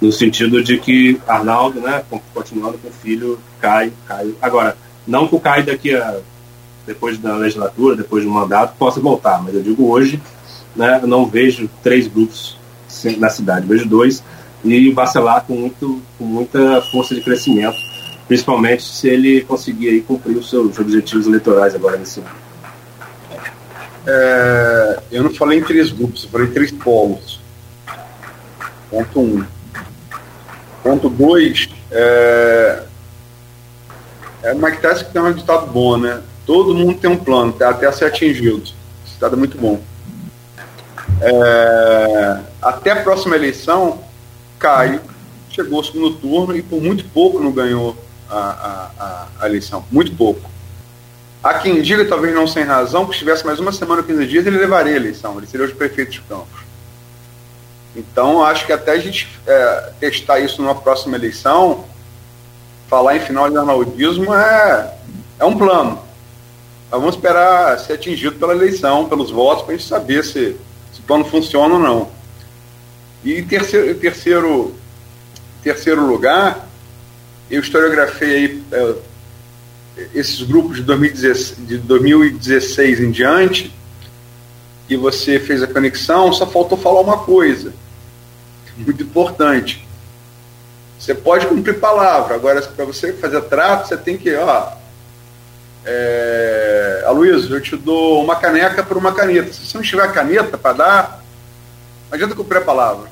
No sentido de que Arnaldo, né, continuando com o filho Caio, Caio. Agora, não que o Caio daqui a depois da legislatura, depois do mandato, possa voltar. Mas eu digo hoje, né, eu não vejo três grupos na cidade, vejo dois e vacilar com, muito, com muita força de crescimento, principalmente se ele conseguir aí, cumprir os seus objetivos eleitorais agora nesse ano. É, eu não falei em três grupos, eu falei em três polos. Ponto um. Ponto dois, é, é Mike Tyson que tem um ditado bom, né? Todo mundo tem um plano, tá? até ser atingido. Esse é muito bom. É, até a próxima eleição, Caio chegou ao segundo turno e por muito pouco não ganhou a, a, a eleição. Muito pouco. Há quem diga, talvez não sem razão, que se tivesse mais uma semana ou 15 dias, ele levaria a eleição. Ele seria o prefeito de Campos. Então, acho que até a gente é, testar isso numa próxima eleição, falar em final de arnaldismo é, é um plano. Mas vamos esperar ser atingido pela eleição, pelos votos, para a gente saber se, se o plano funciona ou não. E em terceiro, terceiro, terceiro lugar, eu historiografei aí, é, esses grupos de 2016, de 2016 em diante, e você fez a conexão, só faltou falar uma coisa, muito importante. Você pode cumprir palavra, agora para você fazer trato, você tem que, ó, é, Aloysio, eu te dou uma caneca por uma caneta. Se você não tiver caneta para dar, não adianta cumprir a palavra.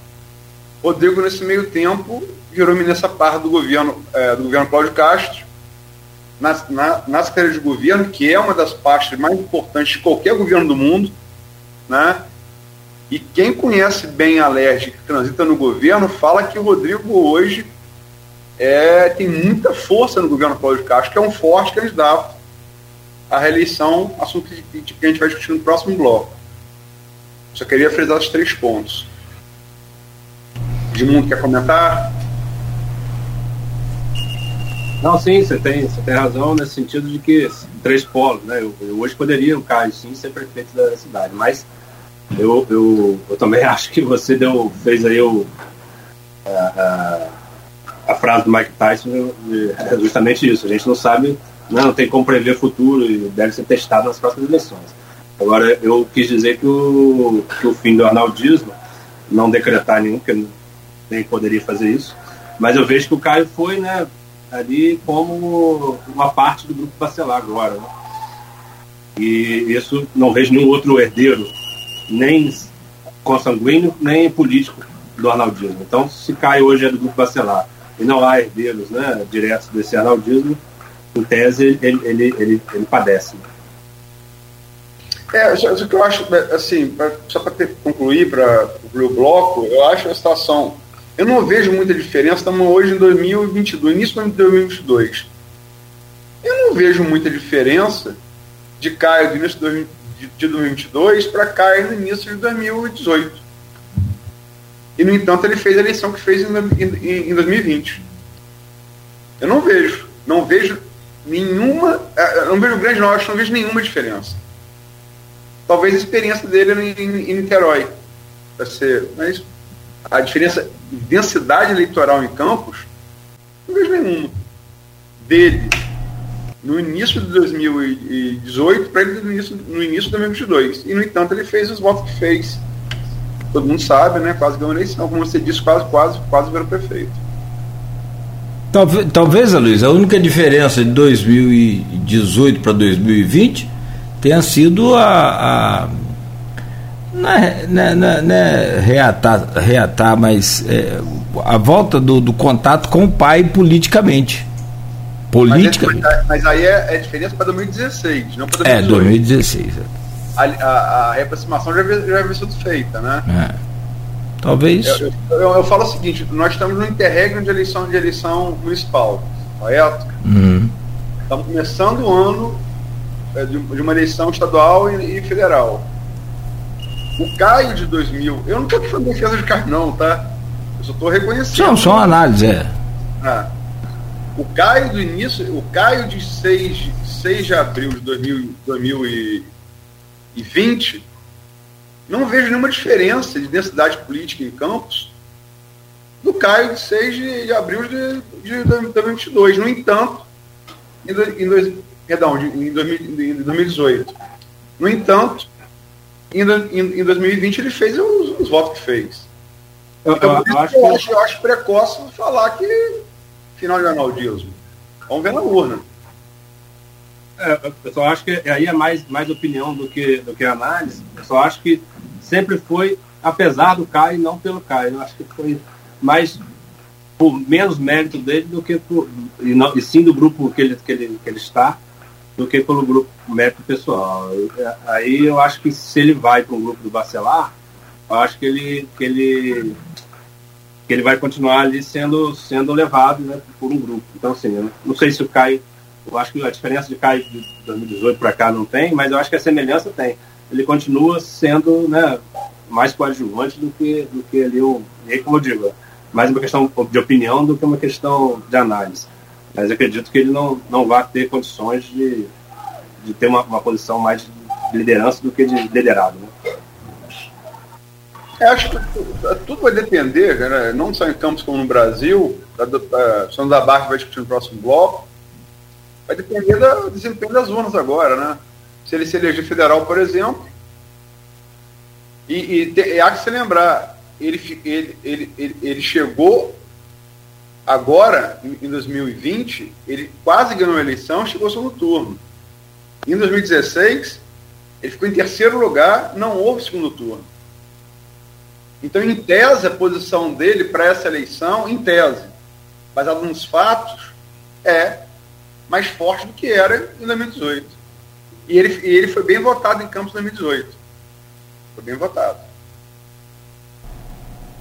Rodrigo, nesse meio tempo, virou nessa parte do governo, é, do governo Cláudio Castro, na, na, na Secretaria de Governo, que é uma das partes mais importantes de qualquer governo do mundo, né? E quem conhece bem a LERJ, que transita no governo, fala que o Rodrigo hoje é, tem muita força no governo Cláudio Castro, que é um forte candidato a reeleição, assunto que, que a gente vai discutir no próximo bloco. Só queria frisar os três pontos. Edmundo, quer comentar? Não, sim, você tem, você tem razão nesse sentido de que três polos, né? Eu, eu hoje poderia, o Caio, sim, ser prefeito da cidade, mas eu, eu, eu também <laughs> acho que você deu, fez aí o, a, a, a frase do Mike Tyson, é justamente isso. A gente não sabe não tem como prever o futuro e deve ser testado nas próximas eleições. Agora, eu quis dizer que o, que o fim do arnaldismo, não decretar nenhum, porque nem poderia fazer isso, mas eu vejo que o Caio foi né, ali como uma parte do grupo parcelar agora. Né? E isso não vejo nenhum outro herdeiro, nem consanguíneo, nem político do arnaldismo. Então, se Caio hoje é do grupo parcelar e não há herdeiros né, diretos desse arnaldismo, em tese, ele, ele, ele, ele padece. É, o que eu acho, assim, pra, só para concluir, para concluir o bloco, eu acho a situação. Eu não vejo muita diferença, estamos hoje em 2022, início de 2022. Eu não vejo muita diferença de Caio do início de 2022 para Caio no início de 2018. E, no entanto, ele fez a eleição que fez em 2020. Eu não vejo. Não vejo nenhuma. É, eu não vejo grande norte, não vejo nenhuma diferença. Talvez a experiência dele em, em Niterói. Ser, mas a diferença de densidade eleitoral em Campos, não vejo nenhuma. Dele no início de 2018 para ele no início, no início de 2022. E, no entanto, ele fez os votos que fez. Todo mundo sabe, né? Quase ganhou a eleição. Como você disse, quase, quase, quase virou prefeito. Talvez, talvez, Luiz, a única diferença de 2018 para 2020 tenha sido a. a não é, não é, não é reatar, reatar, mas é, a volta do, do contato com o pai politicamente política. Mas, é, mas aí é, é diferença para 2016, não para 2018. É, 2016. A, a, a reaproximação já, já havia sido feita, né? É. Talvez. Eu, eu, eu, falo o seguinte: nós estamos no interregno de eleição de eleição municipal, correto? Uhum. Estamos começando o ano é, de, de, uma eleição estadual e, e, federal. O Caio de 2000, eu não estou aqui fazendo defesa de Caio, não, tá? Eu só estou reconhecendo. Não, só uma análise, é. Ah. O Caio do início, o Caio de 6, 6 de abril de 2000, 2020, não vejo nenhuma diferença de densidade política em Campos do Caio de 6 de, de abril de, de, 2022. No entanto, em, em, dois, perdão, em, 2018. No entanto, em, em, 2020 ele fez os, os votos que fez. Eu, então, eu, acho, eu, acho, eu acho precoce falar que final de analdiasmo. Vamos ver na urna. É, eu só acho que aí é mais, mais opinião do que, do que análise. Eu só acho que sempre foi, apesar do Caio, não pelo Caio. Eu acho que foi mais por menos mérito dele do que por, e, não, e sim do grupo que ele, que, ele, que ele está, do que pelo grupo mérito pessoal. Aí eu acho que se ele vai para o grupo do Bacelar, eu acho que ele, que ele que ele vai continuar ali sendo, sendo levado né, por um grupo. Então, assim, não sei se o Caio, eu acho que a diferença de Caio de 2018 para cá não tem, mas eu acho que a semelhança tem. Ele continua sendo né, mais coadjuvante do que, do que ali o. E aí, como eu digo, mais uma questão de opinião do que uma questão de análise. Mas acredito que ele não, não vai ter condições de, de ter uma, uma posição mais de liderança do que de liderado. Né? Eu acho que tudo vai depender, né? não só em campos como no Brasil, da, da, São da Barra vai discutir no próximo bloco, vai depender do desempenho das urnas agora, né? Se ele se eleger federal, por exemplo, e, e, e há que se lembrar, ele, ele, ele, ele, ele chegou agora, em, em 2020, ele quase ganhou a eleição, chegou ao segundo turno. Em 2016, ele ficou em terceiro lugar, não houve segundo turno. Então, em tese, a posição dele para essa eleição, em tese, baseado nos fatos, é mais forte do que era em 2018. E ele, e ele foi bem votado em Campos em 2018. Foi bem votado.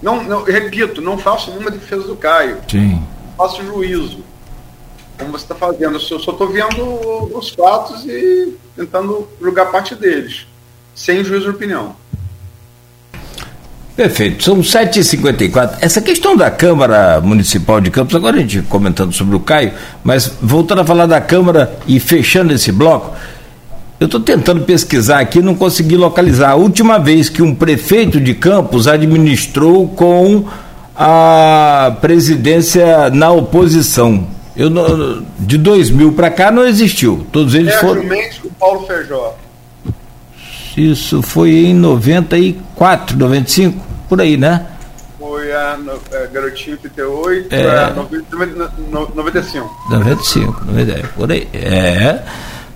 Não, não, repito, não faço nenhuma defesa do Caio. Sim. Faço juízo. Como você está fazendo. Eu só estou vendo os fatos e tentando julgar parte deles. Sem juízo de opinião. Perfeito, são 7h54. Essa questão da Câmara Municipal de Campos, agora a gente comentando sobre o Caio, mas voltando a falar da Câmara e fechando esse bloco, eu estou tentando pesquisar aqui não consegui localizar. A última vez que um prefeito de Campos administrou com a presidência na oposição. Eu, de 2000 para cá não existiu. Todos eles é, foram. com Paulo Feijó. Isso foi em 94, 95 por aí, né? Foi a, a Garotinho 38, é, a 95. 95, 90, por aí. É,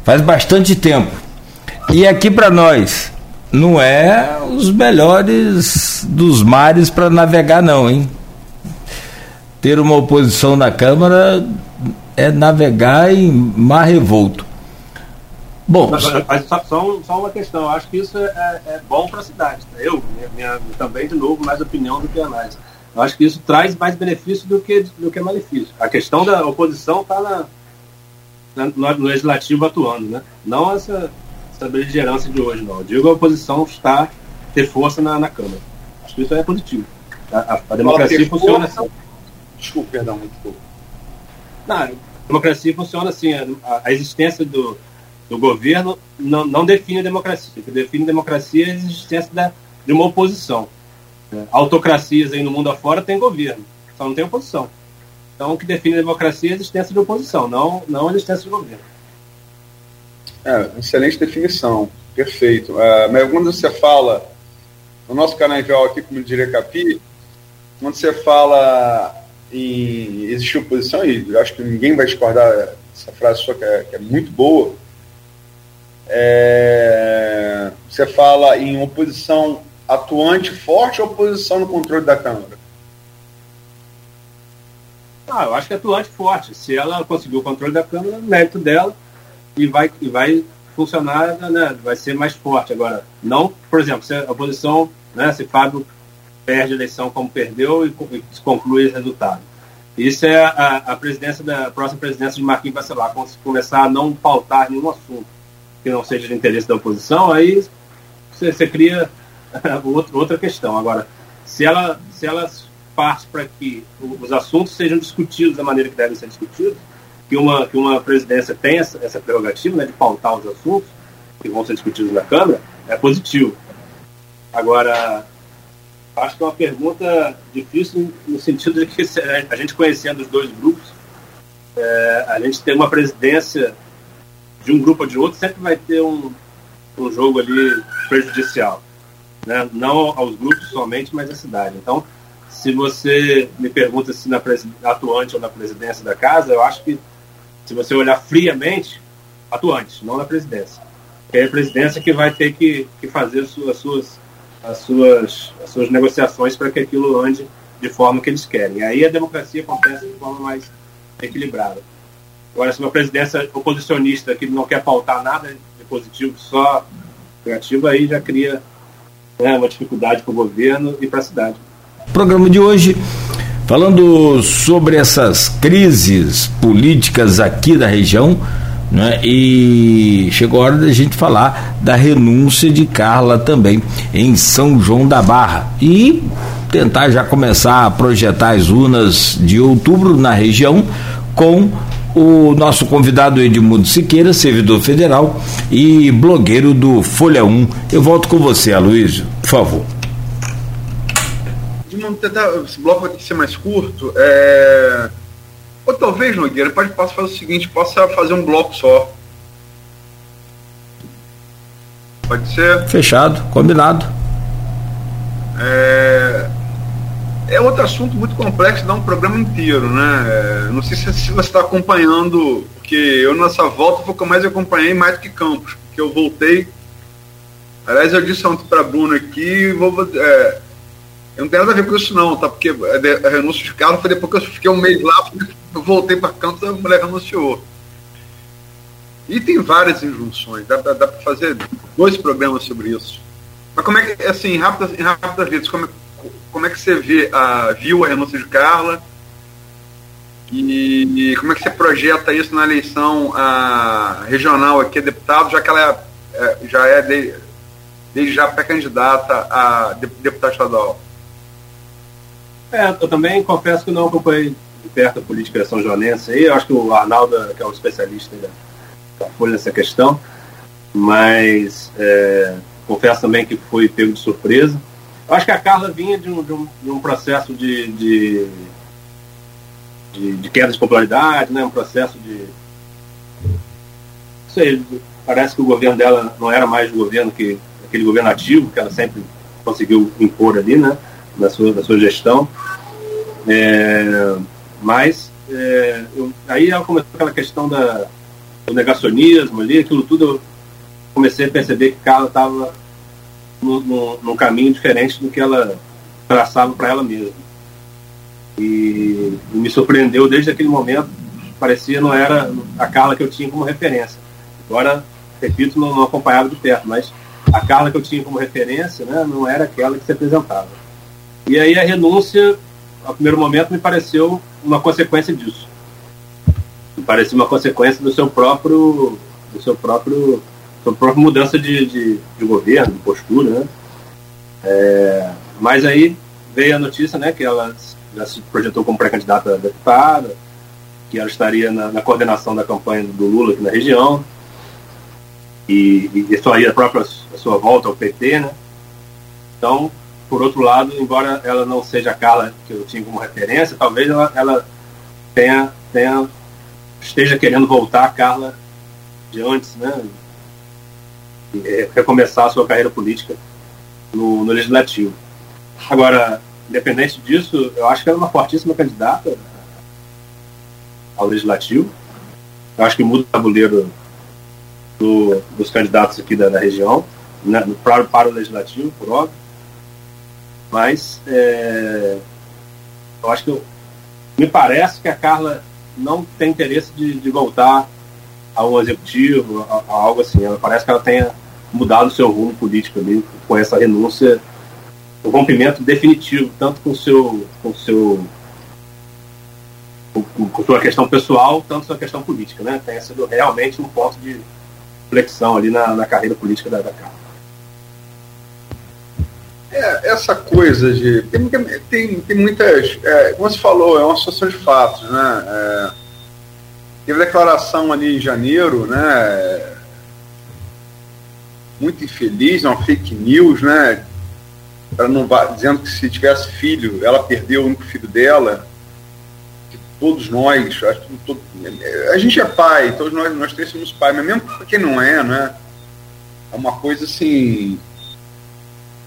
faz bastante tempo. E aqui para nós, não é os melhores dos mares para navegar, não, hein? Ter uma oposição na Câmara é navegar em mar revolto. Bom, mas, mas só, só, só, uma questão, acho que isso é, é bom para a cidade. Tá? Eu, minha, minha, também, de novo, mais opinião do que análise. Eu acho que isso traz mais benefício do que, do que malefício. A questão da oposição está na, no legislativo atuando, né? Não essa, essa beligerância de hoje, não. Eu digo a oposição está ter força na, na Câmara. Acho que isso é positivo. A, a, a democracia funciona assim. Desculpa, perdão, muito pouco. Não, a democracia funciona assim. A, a existência do, do governo não, não define a democracia. O que define a democracia é a existência da, de uma oposição. É, autocracias aí no mundo afora tem governo, só não tem oposição. Então, o que define a democracia é a existência de oposição, não, não a existência de governo. É, excelente definição, perfeito. Uh, mas quando você fala, no nosso canavial aqui, como diria Capi, quando você fala em existir oposição, e acho que ninguém vai discordar essa frase sua que é, que é muito boa, é, você fala em oposição atuante forte ou oposição no controle da Câmara? Ah, eu acho que é atuante forte. Se ela conseguiu o controle da Câmara, mérito dela e vai, e vai funcionar, né, vai ser mais forte. Agora, não, por exemplo, se a oposição, né, se Fábio perde a eleição como perdeu e, e conclui o resultado. Isso é a, a presidência da a próxima presidência de Marquinhos Bacelar, quando se começar a não pautar nenhum assunto que não seja de interesse da oposição, aí você, você cria <laughs> outra questão. Agora, se ela, se ela parte para que os assuntos sejam discutidos da maneira que devem ser discutidos, que uma, que uma presidência tenha essa, essa prerrogativa né, de pautar os assuntos que vão ser discutidos na Câmara, é positivo. Agora, acho que é uma pergunta difícil no sentido de que a gente conhecendo os dois grupos, é, a gente tem uma presidência de um grupo ou de outro, sempre vai ter um, um jogo ali prejudicial. Né? Não aos grupos somente, mas à cidade. Então, se você me pergunta se na atuante ou na presidência da casa, eu acho que se você olhar friamente, atuante, não na presidência. É a presidência que vai ter que, que fazer as suas, as suas, as suas, as suas negociações para que aquilo ande de forma que eles querem. Aí a democracia acontece de forma mais equilibrada. Agora, se uma presidência oposicionista que não quer pautar nada de positivo, só negativo, aí já cria né, uma dificuldade para o governo e para a cidade. Programa de hoje falando sobre essas crises políticas aqui da região, né? E chegou a hora da gente falar da renúncia de Carla também em São João da Barra e tentar já começar a projetar as urnas de outubro na região com o nosso convidado Edmundo Siqueira, servidor federal e blogueiro do Folha 1. Eu volto com você, Aloysio, por favor tentar, esse bloco vai ter que ser mais curto. É... Ou talvez, Nogueira, pode possa fazer o seguinte, possa fazer um bloco só. Pode ser? Fechado, combinado. É, é outro assunto muito complexo, dá um programa inteiro, né? É, não sei se, se você está acompanhando, porque eu nessa volta foi o que eu mais acompanhei mais do que Campos, porque eu voltei. Aliás, eu disse ontem para Bruno aqui, vou, é, eu não tem nada a ver com isso não, tá? Porque a renúncia de carro foi depois que eu fiquei um mês lá, eu voltei para Campos, a mulher renunciou. E tem várias injunções, dá, dá, dá para fazer dois programas sobre isso. Mas como é que, assim, em rápidas, em rápidas vezes, como, é, como é que você vê, a, viu a renúncia de Carla? E, e, como é que você projeta isso na eleição a, regional aqui, deputado, já que ela é, é, já é de, desde já pré-candidata a deputado estadual? É, eu também confesso que não acompanhei de perto a política São Joanense aí. Acho que o Arnaldo, que é um especialista da Folha nessa questão, mas é, confesso também que foi pego de surpresa. Eu acho que a Carla vinha de um, de um, de um processo de, de, de, de, queda de popularidade, né? um processo de. Não sei, parece que o governo dela não era mais o governo que aquele governo ativo que ela sempre conseguiu impor ali, né? Na sua, na sua gestão. É, mas é, eu, aí ela começou aquela questão da, do negacionismo ali, aquilo tudo eu comecei a perceber que Carla estava num caminho diferente do que ela traçava para ela mesma. E, e, me surpreendeu desde aquele momento, parecia não era a Carla que eu tinha como referência. Agora, repito, não, não acompanhava de perto, mas a Carla que eu tinha como referência né, não era aquela que se apresentava. E aí a renúncia ao primeiro momento, me pareceu uma consequência disso. Me pareceu uma consequência do seu próprio, do seu próprio, sua própria mudança de, de, de governo, de postura, né? É, mas aí veio a notícia, né, que ela já se projetou como pré-candidata a deputada, que ela estaria na, na, coordenação da campanha do Lula aqui na região, e, e isso aí a própria a sua volta ao PT, né? Então, por outro lado, embora ela não seja a Carla que eu tinha como referência, talvez ela, ela tenha, tenha, esteja querendo voltar a Carla de antes, né? E recomeçar a sua carreira política no, no Legislativo. Agora, independente disso, eu acho que ela é uma fortíssima candidata ao Legislativo. Eu acho que muda o tabuleiro do, dos candidatos aqui da, da região, né, para, para o Legislativo, por óbvio. Mas é, eu acho que eu, me parece que a Carla não tem interesse de, de voltar ao executivo, a, a, algo assim. Ela parece que ela tenha mudado o seu rumo político ali com essa renúncia, o rompimento definitivo, tanto com seu, com seu com, com sua questão pessoal, tanto sua questão política, né? Tenha sido realmente um ponto de flexão ali na, na carreira política da, da Carla. É, essa coisa de. Tem, tem, tem muitas. É, como você falou, é uma situação de fatos, né? É, teve declaração ali em janeiro, né? Muito infeliz, uma fake news, né? Ela não dizendo que se tivesse filho, ela perdeu o único filho dela. Que todos nós, acho que todo, a gente é pai, todos nós, nós três somos pai, mas mesmo quem não é, né? É uma coisa assim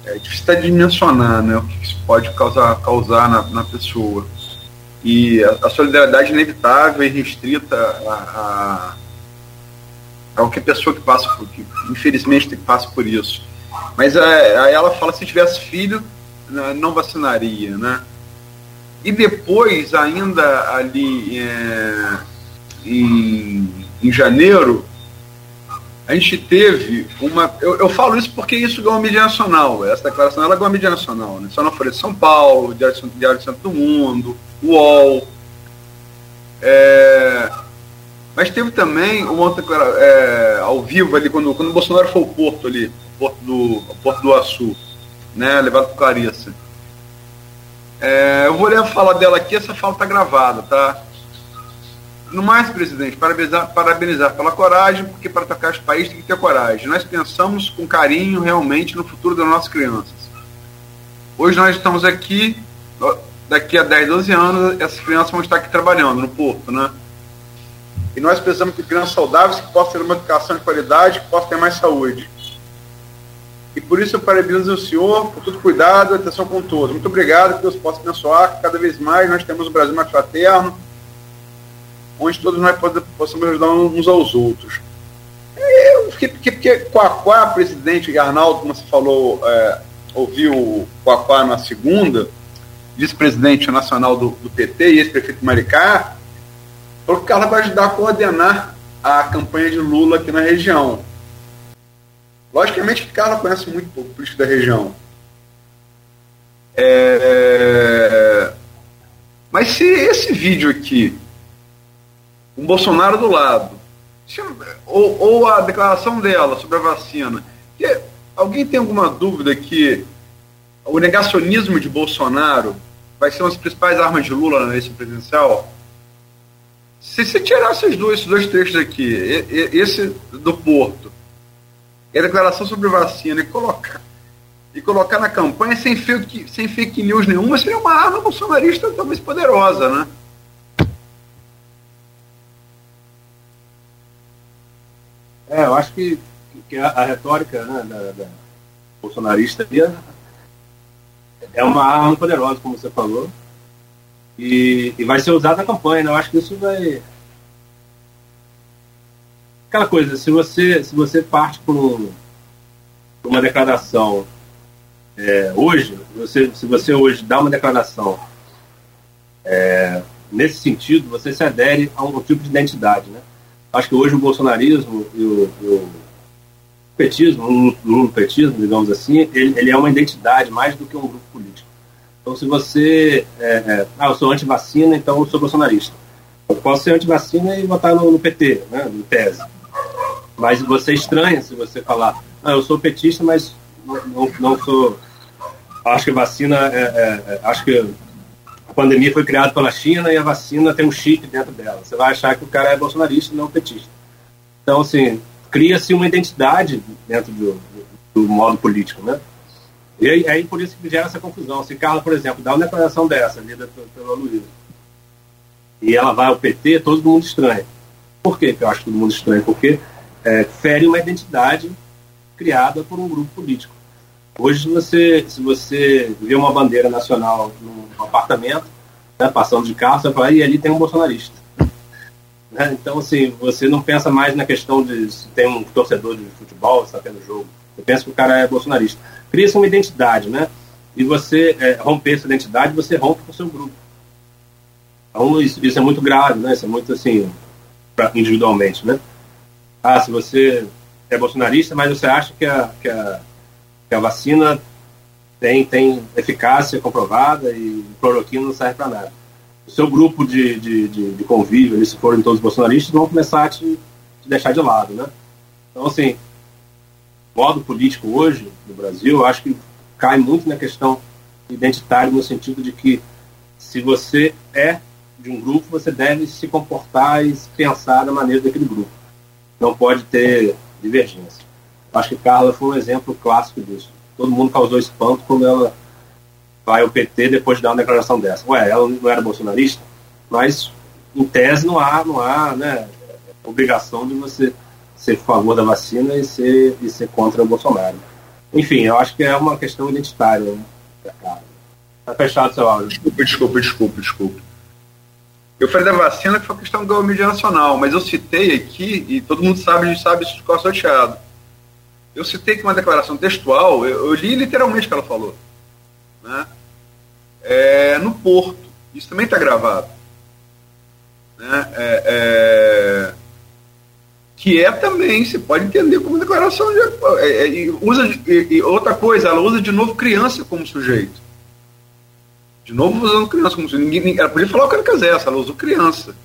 é difícil até dimensionar né, o que isso pode causar, causar na, na pessoa. E a, a, solidariedade inevitável e restrita a, a, a qualquer pessoa que passa por que infelizmente passa por isso. Mas é, aí ela fala se tivesse filho, né, não vacinaria, né? E depois, ainda ali é, em, em janeiro, a gente teve uma. Eu, eu falo isso porque isso ganhou mídia nacional. Essa declaração ela ganhou mídia nacional. Né? Só na Folha de São Paulo, Diário, Diário Centro do Mundo, UOL. É, mas teve também uma outra é, ao vivo ali, quando, quando o Bolsonaro foi ao Porto ali, Porto do, Porto do Açu, né, levado por Clarissa. É, eu vou ler a fala dela aqui, essa fala está gravada, tá? No mais, presidente, parabenizar, parabenizar pela coragem, porque para tocar os países tem que ter coragem. Nós pensamos com carinho realmente no futuro das nossas crianças. Hoje nós estamos aqui, daqui a 10, 12 anos, essas crianças vão estar aqui trabalhando no porto, né? E nós precisamos de crianças saudáveis que possam ter uma educação de qualidade, que possam ter mais saúde. E por isso eu parabenizo o senhor por todo cuidado e atenção com todos. Muito obrigado, que Deus possa abençoar, que cada vez mais nós temos o Brasil mais fraterno, onde todos nós possamos ajudar uns aos outros. Eu fiquei, porque, porque Quaquá, presidente Arnaldo, como você falou, é, ouviu o Quaquá na segunda, vice-presidente nacional do, do, PT e ex-prefeito Maricá, falou que o cara vai ajudar a coordenar a campanha de Lula aqui na região. Logicamente que Carla conhece muito pouco político da região. É... Mas se esse vídeo aqui um Bolsonaro do lado, ou, ou a declaração dela sobre a vacina. Que, alguém tem alguma dúvida que o negacionismo de Bolsonaro vai ser uma das principais armas de Lula na eleição presidencial? Se você tirar esses dois, esses dois trechos aqui, esse do Porto, e a declaração sobre vacina, e colocar, e colocar na campanha sem fake, sem fake news nenhuma, seria uma arma bolsonarista talvez poderosa, né? É, eu acho que, que a, a retórica né, da, da bolsonarista é uma arma poderosa, como você falou, e, e vai ser usada na campanha. Né? Eu acho que isso vai. Aquela coisa, se você, se você parte por, por uma declaração é, hoje, você, se você hoje dá uma declaração é, nesse sentido, você se adere a um tipo de identidade, né? Acho que hoje o bolsonarismo e o, e o petismo, o lulopetismo, digamos assim, ele, ele, é uma identidade mais do que um grupo político. Então, se você. É, é, ah, eu sou anti-vacina, então eu sou bolsonarista. Eu posso ser anti-vacina e votar no, no, PT, né, no tese. Mas você estranha se você falar, ah, eu sou petista, mas não, não sou. Acho que vacina. É, é, é, acho que pandemia foi criada pela China e a vacina tem um chip dentro dela. Você vai achar que o cara é bolsonarista e não petista. Então, assim, cria-se uma identidade dentro do, do, do modo político, né? E aí, aí, por isso que gera essa confusão. Se Carla, por exemplo, dá uma declaração dessa, lida pela Luísa, e ela vai ao PT, todo mundo estranha. Por que eu acho todo mundo estranho? Porque é, fere uma identidade criada por um grupo político. Hoje, você, se você vê uma bandeira nacional num apartamento, né, passando de carro, você fala, e ali tem um bolsonarista. <laughs> Né? Então, assim, você não pensa mais na questão de se tem um torcedor de futebol, se está tendo jogo. Você pensa que o cara é bolsonarista cria-se uma identidade, né? E você é, romper essa identidade, você rompe com o seu grupo. Então, isso, isso, é muito grave, né? Isso é muito, assim, pra, individualmente, né? Ah, se você é bolsonarista, mas você acha que a, que a, a vacina tem, tem eficácia comprovada e cloroquina não serve para nada. O seu grupo de, de, de, de convívio, se forem todos bolsonaristas, vão começar a te, te deixar de lado, né? Então, assim, modo político hoje no Brasil, eu acho que cai muito na questão identitária, no sentido de que se você é de um grupo, você deve se comportar e pensar da maneira daquele grupo. Não pode ter divergência. Acho que Carla foi um exemplo clássico disso. Todo mundo causou espanto quando ela vai ao PT depois de dar uma declaração dessa. Ué, ela não era bolsonarista, mas em tese não há, não há né, obrigação de você ser a favor da vacina e ser, e ser contra o Bolsonaro. Enfim, eu acho que é uma questão identitária. Né? Tá fechado seu áudio. Desculpa, desculpa, desculpa. Eu falei da vacina que foi questão da mídia nacional, mas eu citei aqui, e todo mundo sabe, sabe isso de cor sorteado. Eu citei que uma declaração textual, eu, eu, li literalmente o que ela falou. Né? É, no Porto. Isso também está gravado. Né? É, é, que é também, se pode entender como declaração de. É, é, usa, e, e outra coisa, ela usa de novo criança como sujeito. De novo usando criança como sujeito. Ninguém, ela podia falar o que ela quisesse, ela usou criança.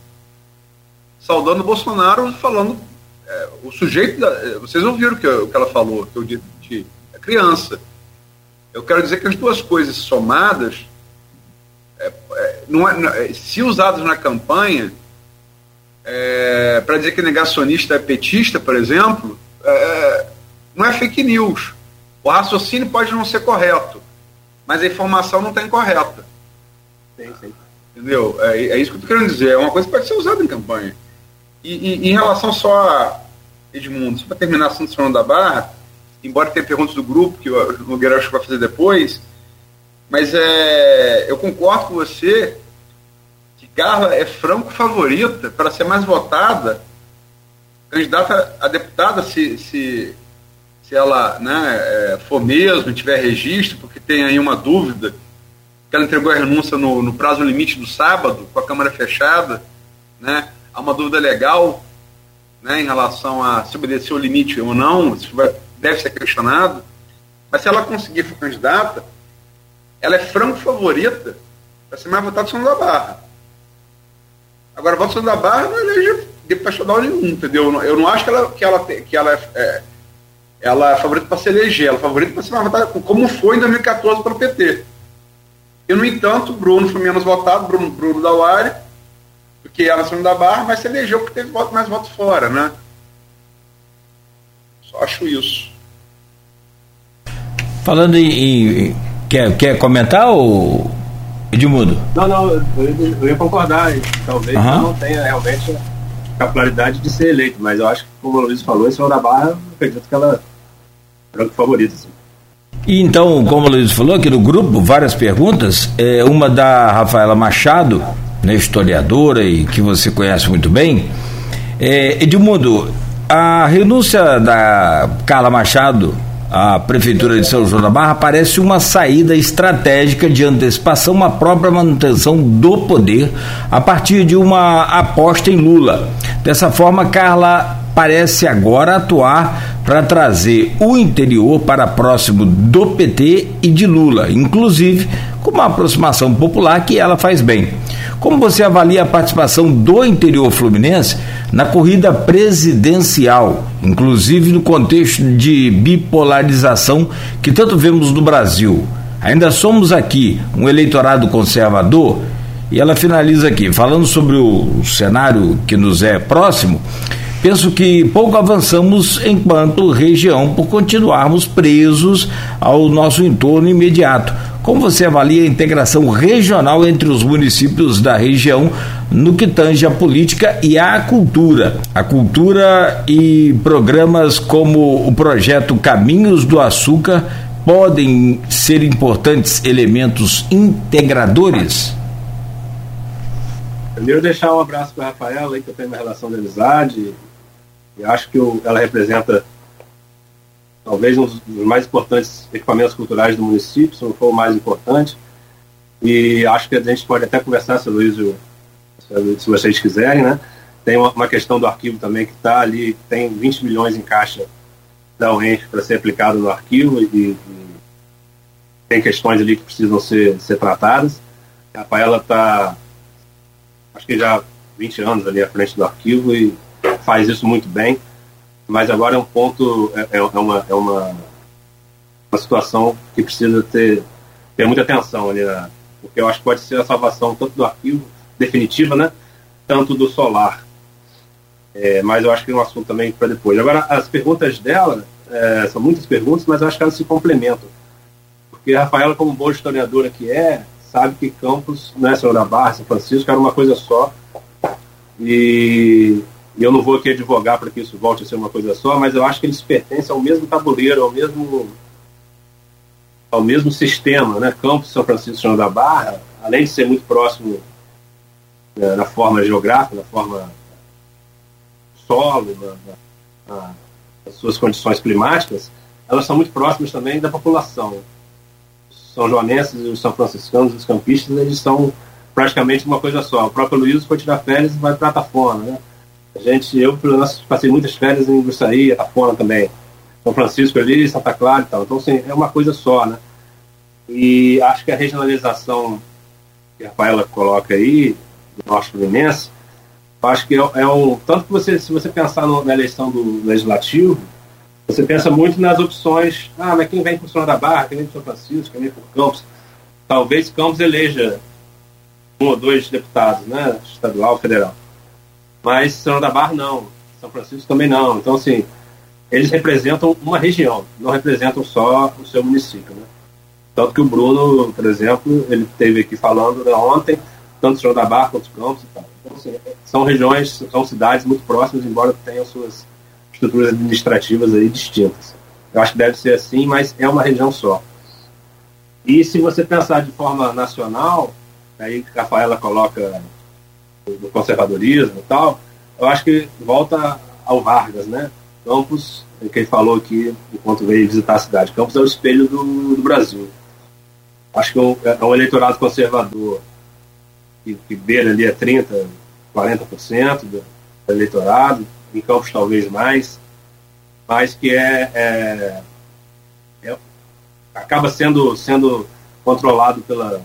Saudando o Bolsonaro, falando. É, o sujeito. Da, é, vocês ouviram o que, o que ela falou, que eu disse, é criança. Eu quero dizer que as duas coisas somadas, é, é não é, se usadas na campanha, é, para dizer que negacionista é petista, por exemplo, é, não é fake news. O raciocínio pode não ser correto, mas a informação não está incorreta. Sim, sim. Entendeu? É, é, isso que eu estou querendo dizer. É uma coisa que pode ser usada em campanha. E, e em relação só a Edmundo, só para terminar a assunto da Barra, embora tenha perguntas do grupo, que o Nogueira acho que vai fazer depois, mas é, eu concordo com você Carla é franco favorita para ser mais votada, candidata a deputada, se, se, se ela né, é, for mesmo, tiver registro, porque tem aí uma dúvida, que ela entregou a renúncia no, no prazo limite do sábado, com a Câmara fechada, né, há uma dúvida legal né, em relação a se obedecer o limite ou não, isso vai, deve ser questionado, mas se ela conseguir for candidata, ela é franco favorita para ser mais votada no da Barra. Agora, voto da Barra não elege deputado nenhum, entendeu? Eu não acho que ela, que ela, que ela, é, ela é favorita para se eleger, ela é favorita para ser mais votada, como foi em 2014 pelo PT. E, no entanto, Bruno foi menos votado, Bruno, Bruno Dauari, porque ela saiu da Barra, mas se elegeu porque teve voto, mais votos fora, né? Só acho isso. Falando em. em quer, quer comentar ou Edmundo? Não, não, eu, eu ia concordar. Talvez uhum. não tenha realmente a capilaridade de ser eleito, mas eu acho que, como o Luiz falou, em cima da barra, eu acredito que ela é o favorito. Assim. E então, como o Luiz falou, aqui no grupo, várias perguntas. É, uma da Rafaela Machado, né, historiadora e que você conhece muito bem. É, Edmundo, a renúncia da Carla Machado a Prefeitura de São João da Barra parece uma saída estratégica de antecipação, uma própria manutenção do poder a partir de uma aposta em Lula. Dessa forma, Carla parece agora atuar para trazer o interior para próximo do PT e de Lula, inclusive com uma aproximação popular que ela faz bem. Como você avalia a participação do interior fluminense na corrida presidencial, inclusive no contexto de bipolarização que tanto vemos no Brasil? Ainda somos aqui um eleitorado conservador? E ela finaliza aqui, falando sobre o cenário que nos é próximo. Penso que pouco avançamos enquanto região por continuarmos presos ao nosso entorno imediato. Como você avalia a integração regional entre os municípios da região no que tange a política e a cultura? A cultura e programas como o projeto Caminhos do Açúcar podem ser importantes elementos integradores? Primeiro deixar um abraço para a Rafaela, que eu tenho uma relação de amizade, e acho que ela representa talvez um dos mais importantes equipamentos culturais do município, se não for o mais importante. E acho que a gente pode até conversar, se Luiz, se vocês quiserem, né? Tem uma, uma questão do arquivo também que está ali, tem 20 milhões em caixa da UENF para ser aplicado no arquivo e, e, tem questões ali que precisam ser, ser tratadas. A Rafaela está, acho que já 20 anos ali à frente do arquivo e faz isso muito bem, mas agora é um ponto, é, é uma, é uma, uma situação que precisa ter, ter muita atenção ali, né? porque eu acho que pode ser a salvação tanto do arquivo definitiva, né, tanto do solar. É, mas eu acho que é um assunto também para depois. Agora, as perguntas dela, é, são muitas perguntas, mas eu acho que elas se complementam. Porque a Rafaela, como boa historiadora que é, sabe que Campos, né, da Barra, São Francisco, era uma coisa só. E e eu não vou aqui advogar para que isso volte a ser uma coisa só, mas eu acho que eles pertencem ao mesmo tabuleiro, ao mesmo ao mesmo sistema, né? Campos São Francisco João da Barra, além de ser muito próximo né, na forma geográfica, na forma solo, na, na, nas suas condições climáticas, elas são muito próximas também da população. São joanenses os são franciscanos, os campistas, eles são praticamente uma coisa só. O próprio Luiz foi tirar férias e vai para Atafona, né? A gente, eu, menos, passei muitas férias em Gruçaí, Atafona também. São Francisco ali, Santa Clara e tal. Então, assim, é uma coisa só, né? E acho que a regionalização que a Rafaela coloca aí, do Norte Fluminense, acho que é, é, um. Tanto que você, se você pensar no, na eleição do legislativo, você pensa muito nas opções. Ah, mas quem vem por São da Barra, quem vem por São Francisco, quem vem por Campos. Talvez Campos eleja um ou dois deputados, né? Estadual, federal. Mas São da Barra não, São Francisco também não. Então, assim, eles representam uma região, não representam só o seu município. Né? Tanto que o Bruno, por exemplo, ele esteve aqui falando né, ontem, tanto São da Barra quanto Campos e tal. Então, assim, são regiões, são cidades muito próximas, embora tenham suas estruturas administrativas aí distintas. Eu acho que deve ser assim, mas é uma região só. E se você pensar de forma nacional, aí Rafaela coloca do conservadorismo e tal, eu acho que volta ao Vargas, né? Campos, é que ele falou aqui enquanto veio visitar a cidade, Campos é o espelho do, do Brasil. Acho que é um, é um eleitorado conservador que, que beira ali a 30%, 40% do, do eleitorado, em Campos talvez mais, mas que é, é, é acaba sendo, sendo controlado pela,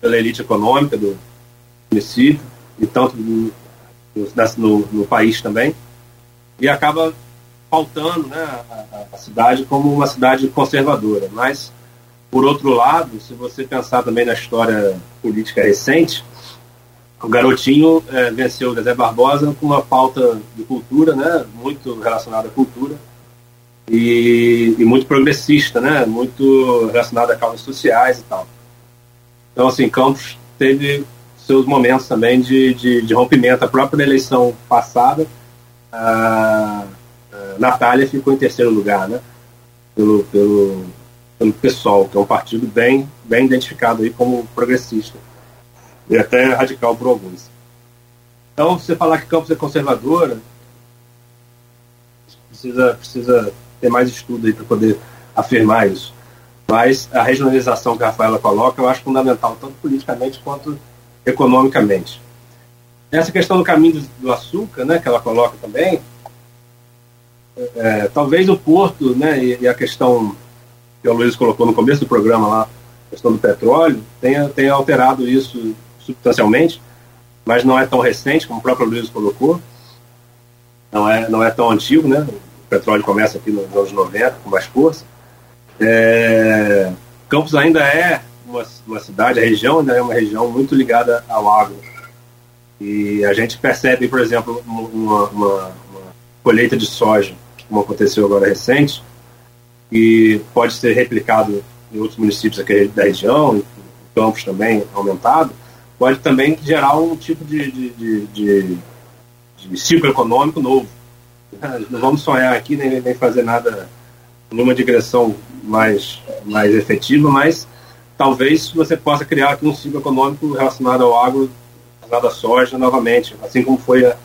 pela elite econômica do município e tanto no, no, no, país também, e acaba faltando né, a, a, cidade como uma cidade conservadora. Mas, por outro lado, se você pensar também na história política recente, o garotinho é, venceu o José Barbosa com uma pauta de cultura, né, muito relacionada à cultura, e, e, muito progressista, né, muito relacionada a causas sociais e tal. Então, assim, Campos teve seus momentos também de, de, de rompimento. A própria eleição passada, a, a Natália ficou em terceiro lugar, né? Pelo, pelo, pelo PSOL, que é um partido bem, bem identificado aí como progressista e até radical por alguns. Então, você falar que Campos é conservadora, precisa, precisa ter mais estudo aí para poder afirmar isso. Mas a regionalização que a Rafaela coloca, eu acho fundamental, tanto politicamente quanto economicamente. Essa questão do caminho do açúcar, né, que ela coloca também, é, talvez o Porto, né, e, e, a questão que o Luiz colocou no começo do programa lá, a questão do petróleo, tenha, tenha alterado isso substancialmente, mas não é tão recente, como o próprio Luiz colocou, não é, não é tão antigo, né? O petróleo começa aqui nos anos 90 com mais força. É, Campos ainda é uma, uma cidade, a região ainda é uma região muito ligada ao agro. E a gente percebe, por exemplo, uma, uma, uma colheita de soja, como aconteceu agora recente, e pode ser replicado em outros municípios aqui da região, em Campos também aumentado, pode também gerar um tipo de, de, de, de, de ciclo econômico novo. <laughs> Não vamos sonhar aqui nem, nem fazer nada numa digressão mais, mais efetiva, mas talvez você possa criar aqui um ciclo econômico relacionado ao agro, relacionado à soja novamente, assim como foi a,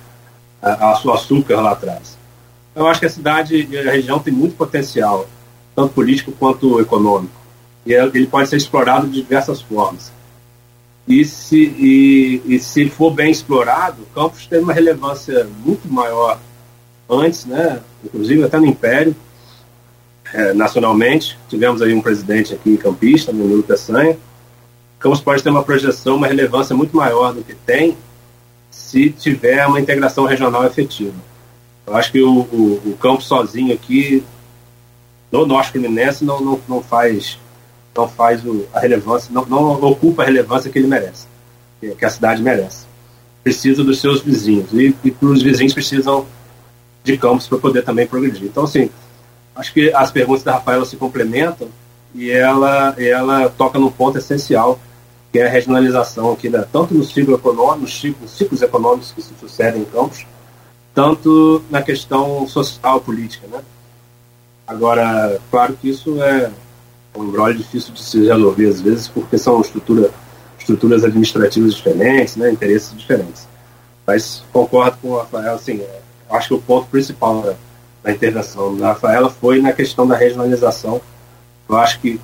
a, a sua açúcar lá atrás. Eu acho que a cidade e a região tem muito potencial, tanto político quanto econômico, e ele pode ser explorado de diversas formas. E se, e, e se for bem explorado, o campus tem uma relevância muito maior antes, né? inclusive até no Império, é, nacionalmente. Tivemos aí um presidente aqui campista, Menino Peçanha. Campos pode ter uma projeção, uma relevância muito maior do que tem se tiver uma integração regional efetiva. Eu acho que o, o, o sozinho aqui, no Norte Fluminense, não, não, não faz, não faz o, a relevância, não, não ocupa a relevância que ele merece, que, que a cidade merece. Precisa dos seus vizinhos e, e os vizinhos precisam de Campos para poder também progredir. Então, assim, acho que as perguntas da Rafaela se complementam e ela, ela toca num ponto essencial, que é a regionalização aqui, né? tanto no ciclo econômico, nos ciclos, ciclos econômicos que se sucedem em campos, tanto na questão social política. Né? Agora, claro que isso é um embrolho difícil de se resolver às vezes, porque são estrutura, estruturas administrativas diferentes, né? interesses diferentes. Mas concordo com o Rafael, assim, é, acho que o ponto principal é da intervenção da Rafaela foi na questão da regionalização. Eu acho que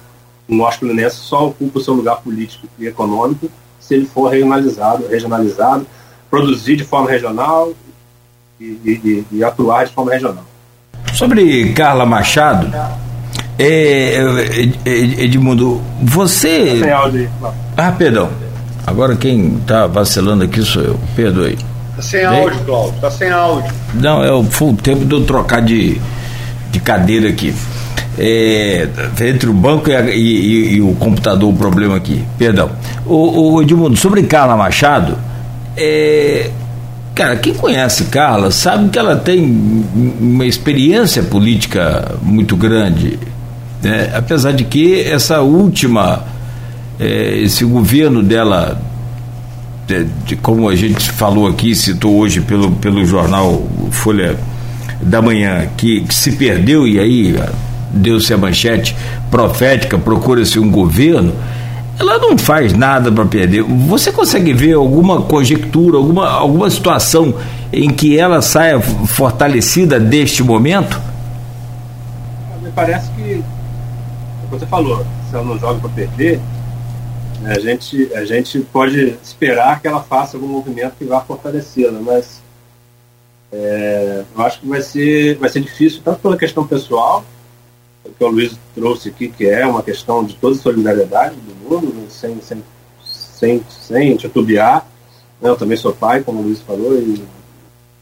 o nosso Fluminense só ocupa o seu lugar político e econômico se ele for regionalizado, regionalizado, produzir de forma regional e, e, e atuar de forma regional. Sobre Carla Machado, é, Edmundo, você. Ah, perdão. Agora quem está vacilando aqui sou eu. Perdoe. Tá sem áudio, Cláudio, tá sem áudio. Não, é o, foi o tempo de eu trocar de, de cadeira aqui. É, entre o banco e, a, e, e, o computador o problema aqui. Perdão. O, o Edmundo, sobre Carla Machado, é, cara, quem conhece Carla sabe que ela tem uma experiência política muito grande. Né? Apesar de que essa última, é, esse governo dela de, de, como a gente falou aqui, citou hoje pelo, pelo jornal Folha da Manhã, que, que se perdeu e aí deu-se a manchete profética, procura-se um governo, ela não faz nada para perder. Você consegue ver alguma conjectura, alguma, alguma situação em que ela saia fortalecida deste momento? Me parece que, como você falou, se ela não joga para perder, a gente, a gente pode esperar que ela faça algum movimento que vá fortalecê-la, mas é, eu acho que vai ser, vai ser difícil, tanto pela questão pessoal, que o Luiz trouxe aqui, que é uma questão de toda solidariedade do mundo, né, sem, sem, sem, sem titubear. Eu também sou pai, como o Luiz falou, e não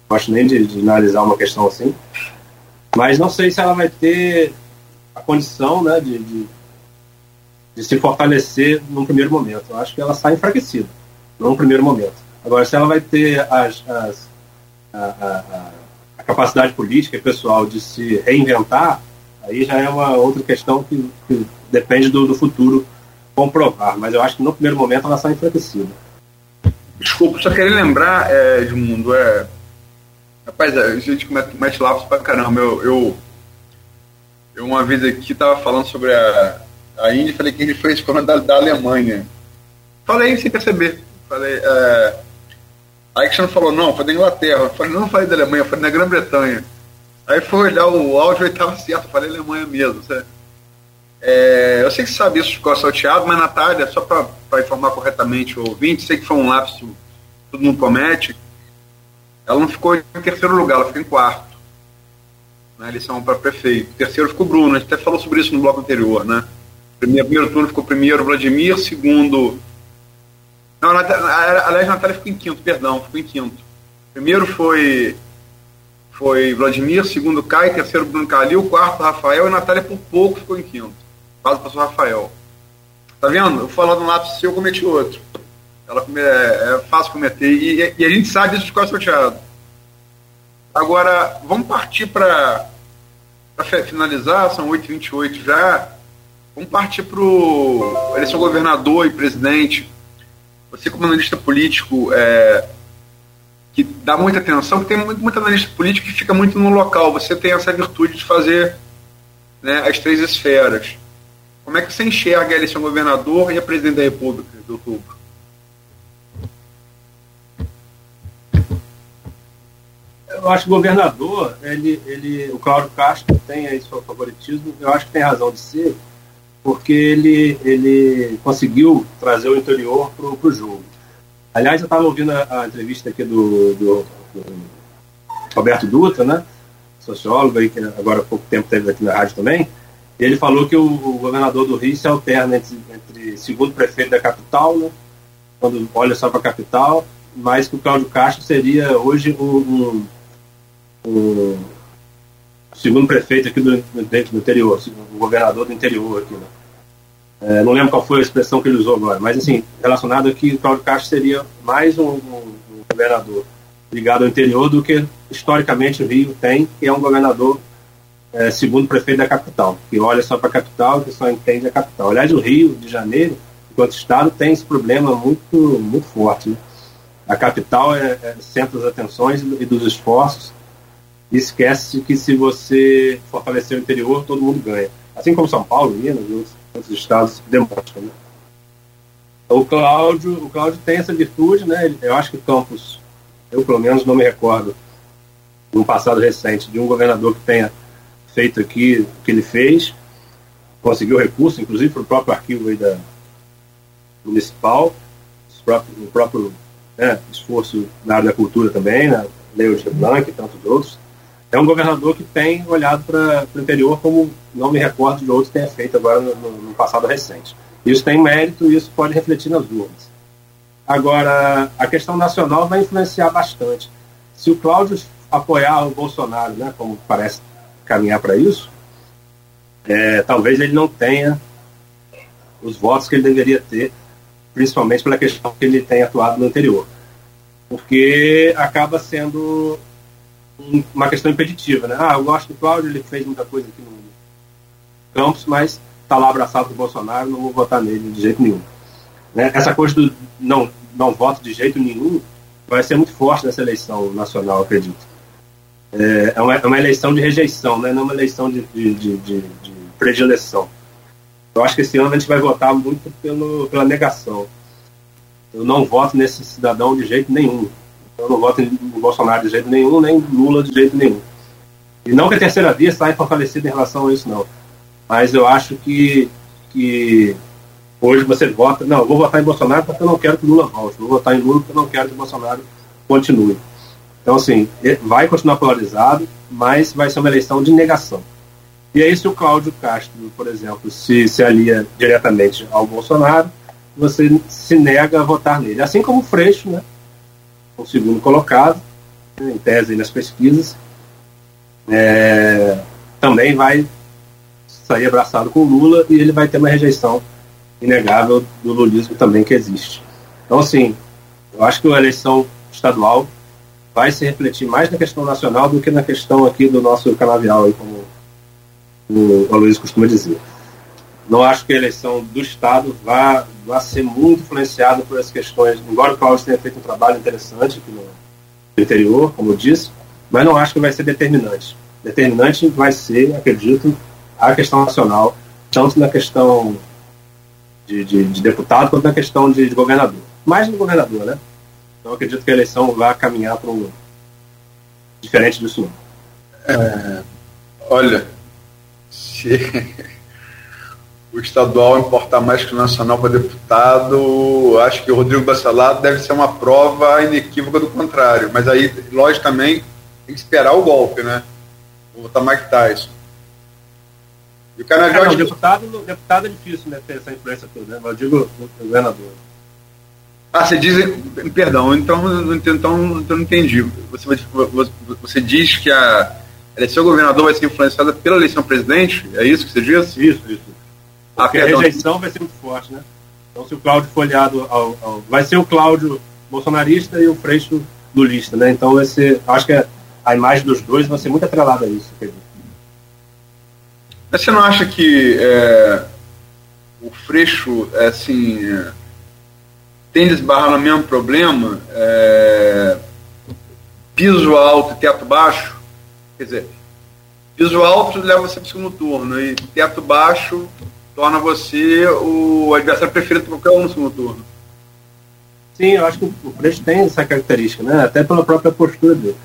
gosto nem de, de analisar uma questão assim. Mas não sei se ela vai ter a condição né, de, de de se fortalecer num primeiro momento. Eu acho que ela sai enfraquecida, num primeiro momento. Agora, se ela vai ter as, as, a, a, a, capacidade política e pessoal de se reinventar, aí já é uma outra questão que, que depende do, do, futuro comprovar. Mas eu acho que no primeiro momento ela sai enfraquecida. Desculpa, só queria lembrar, é, Edmundo, é. Rapaz, a gente mete, mete lapsos pra caramba. Eu, eu, eu uma vez aqui tava falando sobre a, a Índia, falei que ele foi escolha da, da Alemanha. Falei sem perceber. Falei, é... Aí que falou, não, foi da Inglaterra. Eu falei, não falei da Alemanha, falei da Grã-Bretanha. Aí foi olhar o áudio e estava certo, falei Alemanha mesmo. É, eu sei que você sabe isso, ficou salteado, mas Natália, só para informar corretamente o ouvinte, sei que foi um lapso, todo mundo comete, ela não ficou em terceiro lugar, ela ficou em quarto. na eleição para prefeito. O terceiro ficou Bruno, a gente até falou sobre isso no bloco anterior, né? Primeiro, primeiro turno ficou primeiro Vladimir, segundo. Não, aliás, Natália ficou em quinto, perdão, ficou em quinto. Primeiro foi foi Vladimir, segundo Caio, terceiro Bruno Calil, quarto Rafael e Natália por pouco ficou em quinto. Quase passou Rafael. Tá vendo? Eu falando um lápis seu, eu cometi outro. Ela é, é fácil cometer. E, e, a gente sabe disso de quase sorteado. Agora, vamos partir para finalizar, são 8h28 já. Vamos partir para eleição governador e presidente. Você, como analista político, é, que dá muita atenção, que tem muito, muito analista político que fica muito no local. Você tem essa virtude de fazer né, as três esferas. Como é que você enxerga a eleição governador e a presidente da República de outubro? Eu acho que o governador, ele, ele, o Cláudio Castro tem aí seu favoritismo, eu acho que tem razão de ser, porque ele, ele conseguiu trazer o interior para o jogo. Aliás, eu estava ouvindo a, a, entrevista aqui do, do, do, Roberto Dutra, né? Sociólogo aí, que agora há pouco tempo esteve aqui na rádio também. Ele falou que o, o, governador do Rio se alterna entre, entre segundo prefeito da capital, né? Quando olha só para a capital, mais que o Cláudio Castro seria hoje um, um, um segundo prefeito aqui do, do interior, o governador do interior aqui, né? É, não lembro qual foi a expressão que ele usou agora, mas assim, relacionado aqui, o Cláudio Castro seria mais um, um, um, governador ligado ao interior do que historicamente o Rio tem, que é um governador é, segundo prefeito da capital, que olha só para a capital que só entende a capital. Aliás, o Rio de Janeiro, enquanto estado, tem esse problema muito, muito forte. Né? A capital é, é centro das atenções e dos esforços, esquece que se você fortalecer o interior, todo mundo ganha. Assim como São Paulo, Minas e outros os estados demonstram. Né? O Cláudio, o Cláudio tem essa virtude, né? Eu acho que Campos, eu pelo menos não me recordo, num passado recente, de um governador que tenha feito aqui o que ele fez, conseguiu recurso, inclusive para o próprio arquivo aí da municipal, o próprio, o próprio né, esforço na área da cultura também, na né? Leo de Blanc e tantos outros é um governador que tem olhado para o interior como não me recordo de outros tenha feito agora no, no, passado recente. Isso tem mérito e isso pode refletir nas urnas. Agora, a questão nacional vai influenciar bastante. Se o Cláudio apoiar o Bolsonaro, né, como parece caminhar para isso, é, talvez ele não tenha os votos que ele deveria ter, principalmente pela questão que ele tem atuado no anterior. Porque acaba sendo uma questão impeditiva, né? Ah, eu gosto do Cláudio, ele fez muita coisa aqui no Campos, mas está lá abraçado com o Bolsonaro, não vou votar nele de jeito nenhum. Né? Essa coisa do não, não voto de jeito nenhum vai ser muito forte nessa eleição nacional, acredito. É, é, uma, é uma eleição de rejeição, né? não uma eleição de, de, de, de, de predileção. Eu acho que esse ano a gente vai votar muito pelo, pela negação. Eu não voto nesse cidadão de jeito nenhum. Eu não voto em Bolsonaro de jeito nenhum, nem Lula de jeito nenhum. E não que a terceira via saia fortalecida em relação a isso, não. Mas eu acho que, que hoje você vota. Não, eu vou votar em Bolsonaro porque eu não quero que Lula volte. Vou votar em Lula porque eu não quero que Bolsonaro continue. Então, assim, vai continuar polarizado, mas vai ser uma eleição de negação. E aí, se o Cláudio Castro, por exemplo, se, se alia diretamente ao Bolsonaro, você se nega a votar nele. Assim como o Freixo, né? O segundo colocado, né, em tese nas pesquisas, é, também vai sair abraçado com o Lula e ele vai ter uma rejeição inegável do lulismo também que existe. Então, assim, eu acho que a eleição estadual vai se refletir mais na questão nacional do que na questão aqui do nosso canavial, aí, como o Luiz costuma dizer. Não acho que a eleição do Estado vá, vá ser muito influenciada por essas questões, embora o Cláudio tenha feito um trabalho interessante aqui no interior, como eu disse, mas não acho que vai ser determinante. Determinante vai ser, acredito, a questão nacional, tanto na questão de, de, de deputado quanto na questão de, de, governador. Mais no governador, né? Então acredito que a eleição vai caminhar para um diferente disso. É, olha, <laughs> se o estadual importar mais que o nacional para deputado, acho que o Rodrigo Bacelar deve ser uma prova inequívoca do contrário. Mas aí, lógico, também tem que esperar o golpe, né? Vou votar Mike Tyson. E o cara é, não, deputado, deputado é difícil, né, ter essa influência toda, né? Mas eu digo governador. Ah, você diz. Perdão, então, então, então eu não entendi. Você, você diz que a eleição governador vai ser influenciada pela eleição presidente? É isso que você diz? Isso, isso. Porque a rejeição vai ser muito forte, né? Então, se o Cláudio for aliado ao, ao, vai ser o Cláudio bolsonarista e o Freixo lulista, né? Então, vai ser. Acho que a imagem dos dois vai ser muito atrelada a isso, Mas você não acha que é, o Freixo, é, assim. É, tem de esbarrar no mesmo problema, é, piso alto e teto baixo, quer dizer, piso alto leva você para o segundo turno e teto baixo torna você o adversário preferido para qualquer um no segundo turno. Sim, eu acho que o Freixo tem essa característica, né? até pela própria postura dele.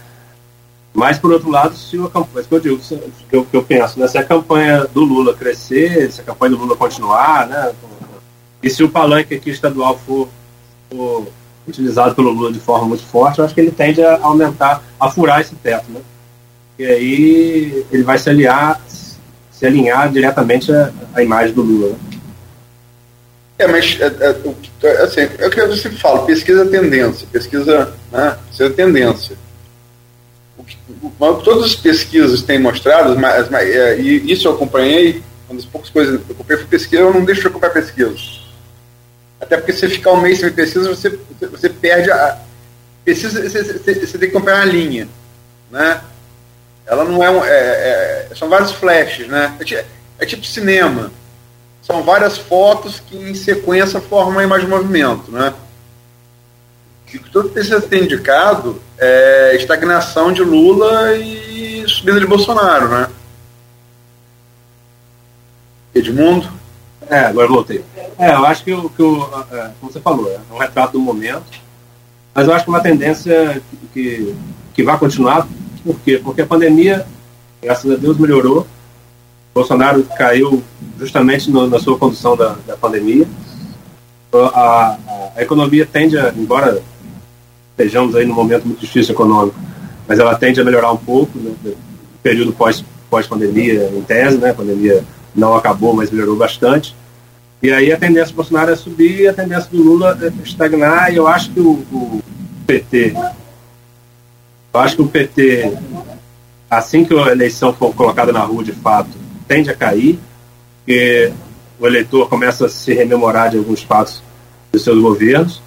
Mas, por outro lado, se a campanha, que eu digo, que eu, que eu penso, né? se a campanha do Lula crescer, se a campanha do Lula continuar, né? e se o palanque aqui estadual for for utilizado pelo Lula de forma muito forte, eu acho que ele tende a aumentar, a furar esse teto, né? E aí ele vai se aliar, se alinhar diretamente à, à imagem do Lula. Né? É, mas é, é, é assim, é o que eu sempre falo, pesquisa tendência, pesquisa, né, pesquisa tendência. O que, o, todas as pesquisas têm mostrado, mas, mas, é, e isso eu acompanhei, uma das poucas coisas que eu acompanhei foi pesquisa, eu não deixo de acompanhar pesquisas até porque se ficar um mês sem pesquisa, você, você perde a. Pesquisa, você, você, você tem que comprar uma linha. Né? Ela não é, um, é, é São vários flashes, né? É, é, tipo cinema. São várias fotos que em sequência formam uma imagem de movimento. Né? O que todo pesquisa tem indicado é estagnação de Lula e subida de Bolsonaro, né? Edmundo? É, agora voltei. É, eu acho que, o, que o, é, como você falou, é um retrato do momento, mas eu acho que é uma tendência que, que vai continuar. Por quê? Porque a pandemia, graças a Deus, melhorou. Bolsonaro caiu justamente no, na sua condução da, da pandemia. A, a, a, economia tende a, embora estejamos aí num momento muito difícil econômico, mas ela tende a melhorar um pouco né, no período pós, pós-pandemia, em tese, né? A pandemia não acabou, mas melhorou bastante. E aí a tendência do Bolsonaro é subir a tendência do Lula é estagnar. E eu acho que o, o PT, eu acho que o PT, assim que a eleição for colocada na rua de fato, tende a cair, porque o eleitor começa a se rememorar de alguns fatos dos seus governos.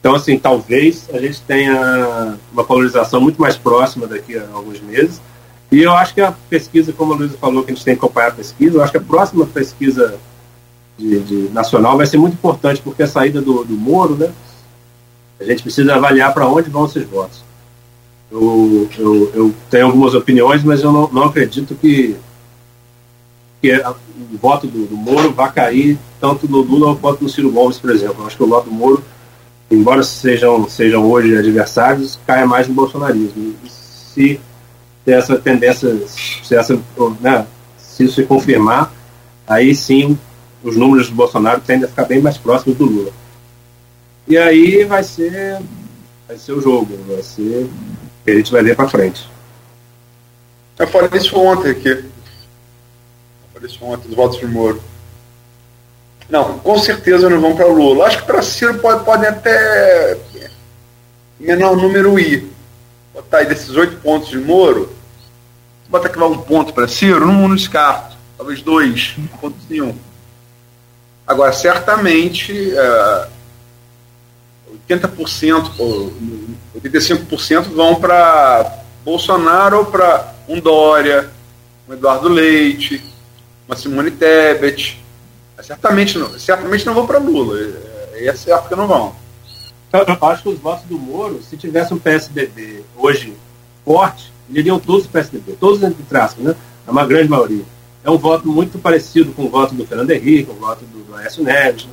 Então, assim, talvez a gente tenha uma polarização muito mais próxima daqui a alguns meses. E eu acho que a pesquisa, como a Luísa falou, que a gente tem que acompanhar a pesquisa, eu acho que a próxima pesquisa de, de nacional vai ser muito importante, porque a saída do, do Moro, né, a gente precisa avaliar para onde vão esses votos. Eu, eu, eu, tenho algumas opiniões, mas eu não, não acredito que, que a, o voto do, do, Moro vá cair tanto no Lula quanto no Ciro Gomes, por exemplo. Eu acho que o voto do Moro, embora sejam, sejam hoje adversários, caia mais no bolsonarismo. E se essa tendência, se, essa, né, se isso se confirmar, aí sim os números do Bolsonaro tendem a ficar bem mais próximos do Lula. E aí vai ser, vai ser o jogo, vai ser a gente vai ver para frente. Eu falei isso ontem aqui. Eu falei isso ontem, dos votos de Moro. Não, com certeza não vão para Lula. Acho que para Ciro pode, podem até menor número ir. Botar aí desses oito pontos de Moro, botar que vai um ponto para Ciro, não, não descarto. Talvez dois, um ponto nenhum. Agora, certamente, é, 80% ou 85% vão para Bolsonaro ou para um Dória, um Eduardo Leite, uma Simone Tebet. Certamente não, certamente não vão para Lula. É, é certo que não vão. Eu acho que os votos do Moro, se tivesse um PSDB hoje forte, iriam todos PSDB, todos entre traços, né? A uma grande maioria é um voto muito parecido com o voto do Fernando Henrique, com o voto do, do Aécio Neves. Né?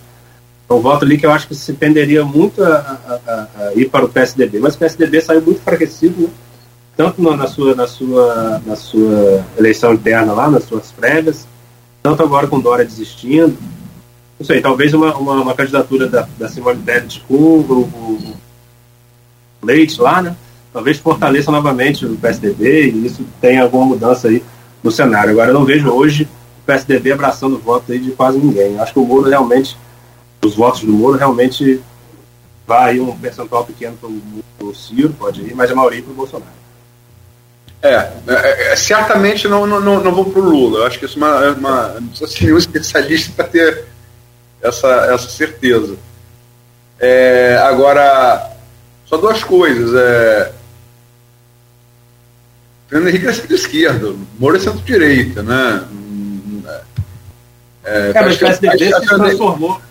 Um voto ali que eu acho que se tenderia muito a, a, a, ir para o PSDB. Mas o PSDB saiu muito enfraquecido, né? tanto na, sua, na, sua, na sua eleição interna lá, nas suas prévias, tanto agora com Dória desistindo. Não sei, talvez uma, uma, uma candidatura da, da Simone Tebet com o, o, Leite lá, né? talvez fortaleça novamente o PSDB e isso tenha alguma mudança aí no cenário. Agora, eu não vejo hoje o PSDB abraçando o voto aí de quase ninguém. Acho que o Moro realmente, os votos do Moro realmente vai um percentual pequeno para o Ciro, pode ir, mas a maioria para o Bolsonaro. É, é, é, certamente não, não, não, não vou para o Lula. Eu acho que isso é uma, uma, não precisa ser nenhum <laughs> especialista para ter essa, essa certeza. É, agora, só duas coisas. É, Fernando Henrique é centro-esquerda, Moro é centro-direita, né? É, é mas o PSDB se transformou.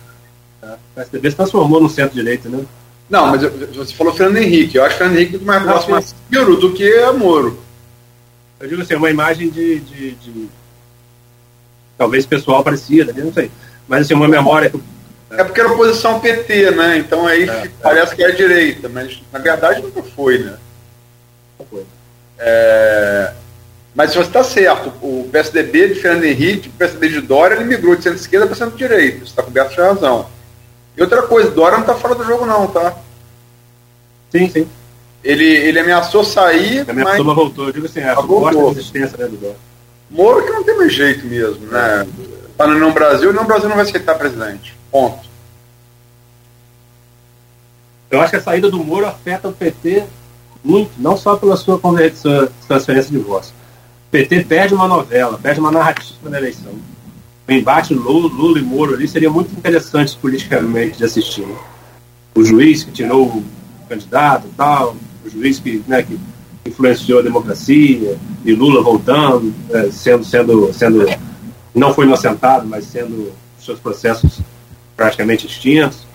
O PSDB se transformou no centro-direita, né? Não, mas você falou Fernando Henrique. Eu acho que Fernando Henrique é mais próximo a Ciro do que a Moro. Eu digo assim, uma imagem de, de, de talvez pessoal parecida, não sei. Mas assim, uma memória. É porque era oposição PT, né? Então aí é, parece é. que é a direita, mas na verdade nunca foi, né? Não foi. É... Mas se você está certo, o PSDB de Fernando Henrique, o PSDB de Dória, ele migrou de centro-esquerda para centro-direita. Você está coberto de razão. E outra coisa, Dória não está fora do jogo, não, tá? Sim, sim. Ele, ele ameaçou sair. Ameaçou, mas voltou. Eu digo assim, a voltou. resistência né, do Dória. Moro que não tem mais jeito mesmo, né? Está no Não Brasil o Não Brasil não vai aceitar presidente. Ponto. Eu acho que a saída do Moro afeta o PT muito, não só pela sua, sua transferência de voz. O PT perde uma novela, perde uma narrativa na eleição. O embate Lula, Lula e Moro ali seria muito interessante politicamente de assistir. Né? O juiz que tirou o candidato tal, o juiz que, né, que influenciou a democracia, e Lula voltando, é, sendo, sendo, sendo, não foi inocentado, mas sendo seus processos praticamente extintos.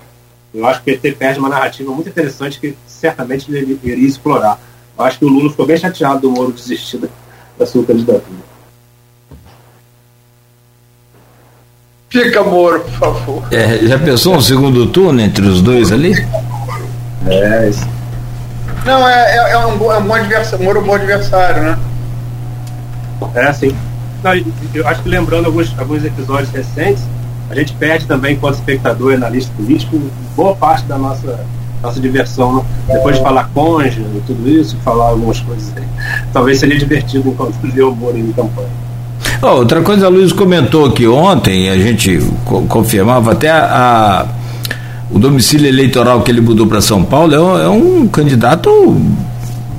Eu acho que o PT perde uma narrativa muito interessante que certamente ele iria explorar. Eu acho que o Lula ficou bem chateado do Moro desistir da sua candidatura. Fica, Moro, por favor. É, já pensou um segundo turno entre os dois ali? É, isso. Não, é, é, é, um, é um bom adversário, Moro é um bom adversário, né? É, sim. Não, eu acho que lembrando alguns, alguns episódios recentes, a gente perde também, enquanto espectador e analista político, boa parte da nossa, nossa diversão. Né? Depois de falar conja e tudo isso, falar algumas coisas aí. Talvez seria divertido enquanto ler o Moro em campanha. Oh, outra coisa, a Luiz comentou que ontem, a gente co confirmava até a, a, o domicílio eleitoral que ele mudou para São Paulo é um, é um, candidato,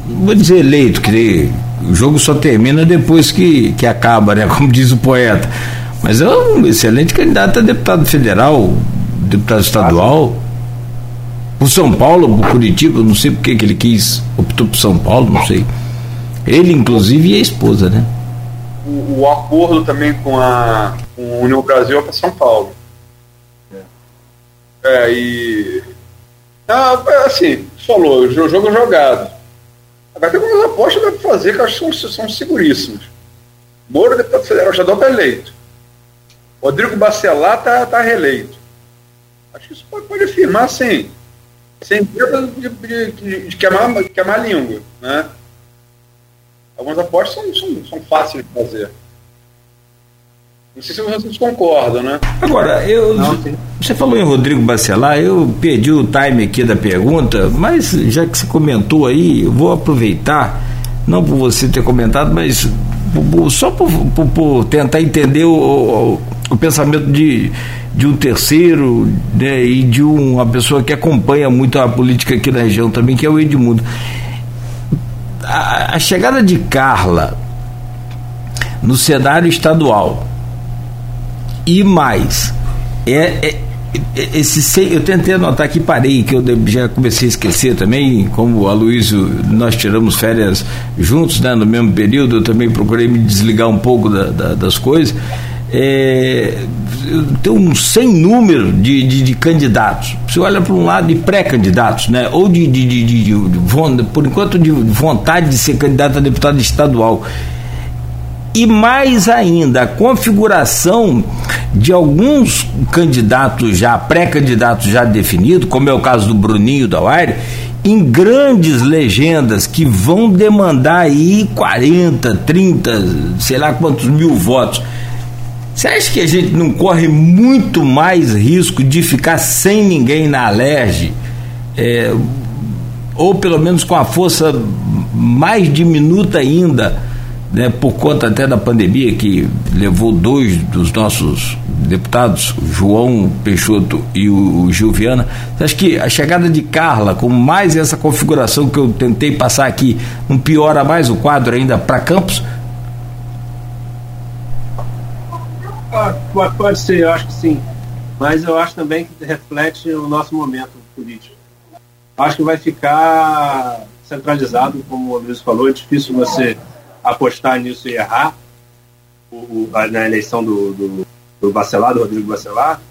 vou dizer eleito, que o jogo só termina depois que, que acaba, né? <laughs> Como diz o poeta. Mas é um excelente candidato a deputado federal, deputado estadual. Por São Paulo, por Curitiba, não sei por que ele quis, optou por São Paulo, não sei. Ele, inclusive, e a esposa, né? O, o acordo também com a, com União Brasil é para São Paulo. É, e. Ah, assim, falou, o jogo é jogado. Agora tem algumas apostas para fazer que eu acho que são, são seguríssimas. Moro, deputado federal, já dá para eleito. Rodrigo Bacelar está tá reeleito. Acho que isso pode, pode afirmar sem, sem medo de, de, de, de, de queimar língua. Né? Algumas apostas são, são, são fáceis de fazer. Não sei se vocês concordam, né? Agora, eu, Não, você falou em Rodrigo Bacelar, eu perdi o time aqui da pergunta, mas já que você comentou aí, eu vou aproveitar, não por você ter comentado, mas só por, por, por tentar entender o, o pensamento de, de um terceiro né, e de uma pessoa que acompanha muito a política aqui na região também, que é o Edmundo. A, chegada de Carla no cenário estadual e mais é, é, é esse eu tentei anotar aqui parei que eu já comecei a esquecer também como a Luísio nós tiramos férias juntos né, no mesmo período eu também procurei me desligar um pouco da, da, das coisas é, tem um sem número de, de, de, candidatos. Você olha para um lado de pré-candidatos, né? ou de, de, de, de, por enquanto, de vontade de ser candidato a deputado estadual. E mais ainda, a configuração de alguns candidatos já, pré-candidatos já definidos, como é o caso do Bruninho da Uaire, em grandes legendas que vão demandar aí 40, 30, sei lá quantos mil votos você acha que a gente não corre muito mais risco de ficar sem ninguém na alerge? É, ou pelo menos com a força mais diminuta ainda, né, por conta até da pandemia que levou dois dos nossos deputados, João Peixoto e o, Gil Viana. Acho que a chegada de Carla, com mais essa configuração que eu tentei passar aqui, não piora mais o quadro ainda para Campos? Pode, pode ser, eu acho que sim. Mas eu acho também que reflete o nosso momento político. Acho que vai ficar centralizado, como o Luiz falou, é difícil você apostar nisso e errar o, na eleição do, do, do Bacelar, do Rodrigo Bacelar.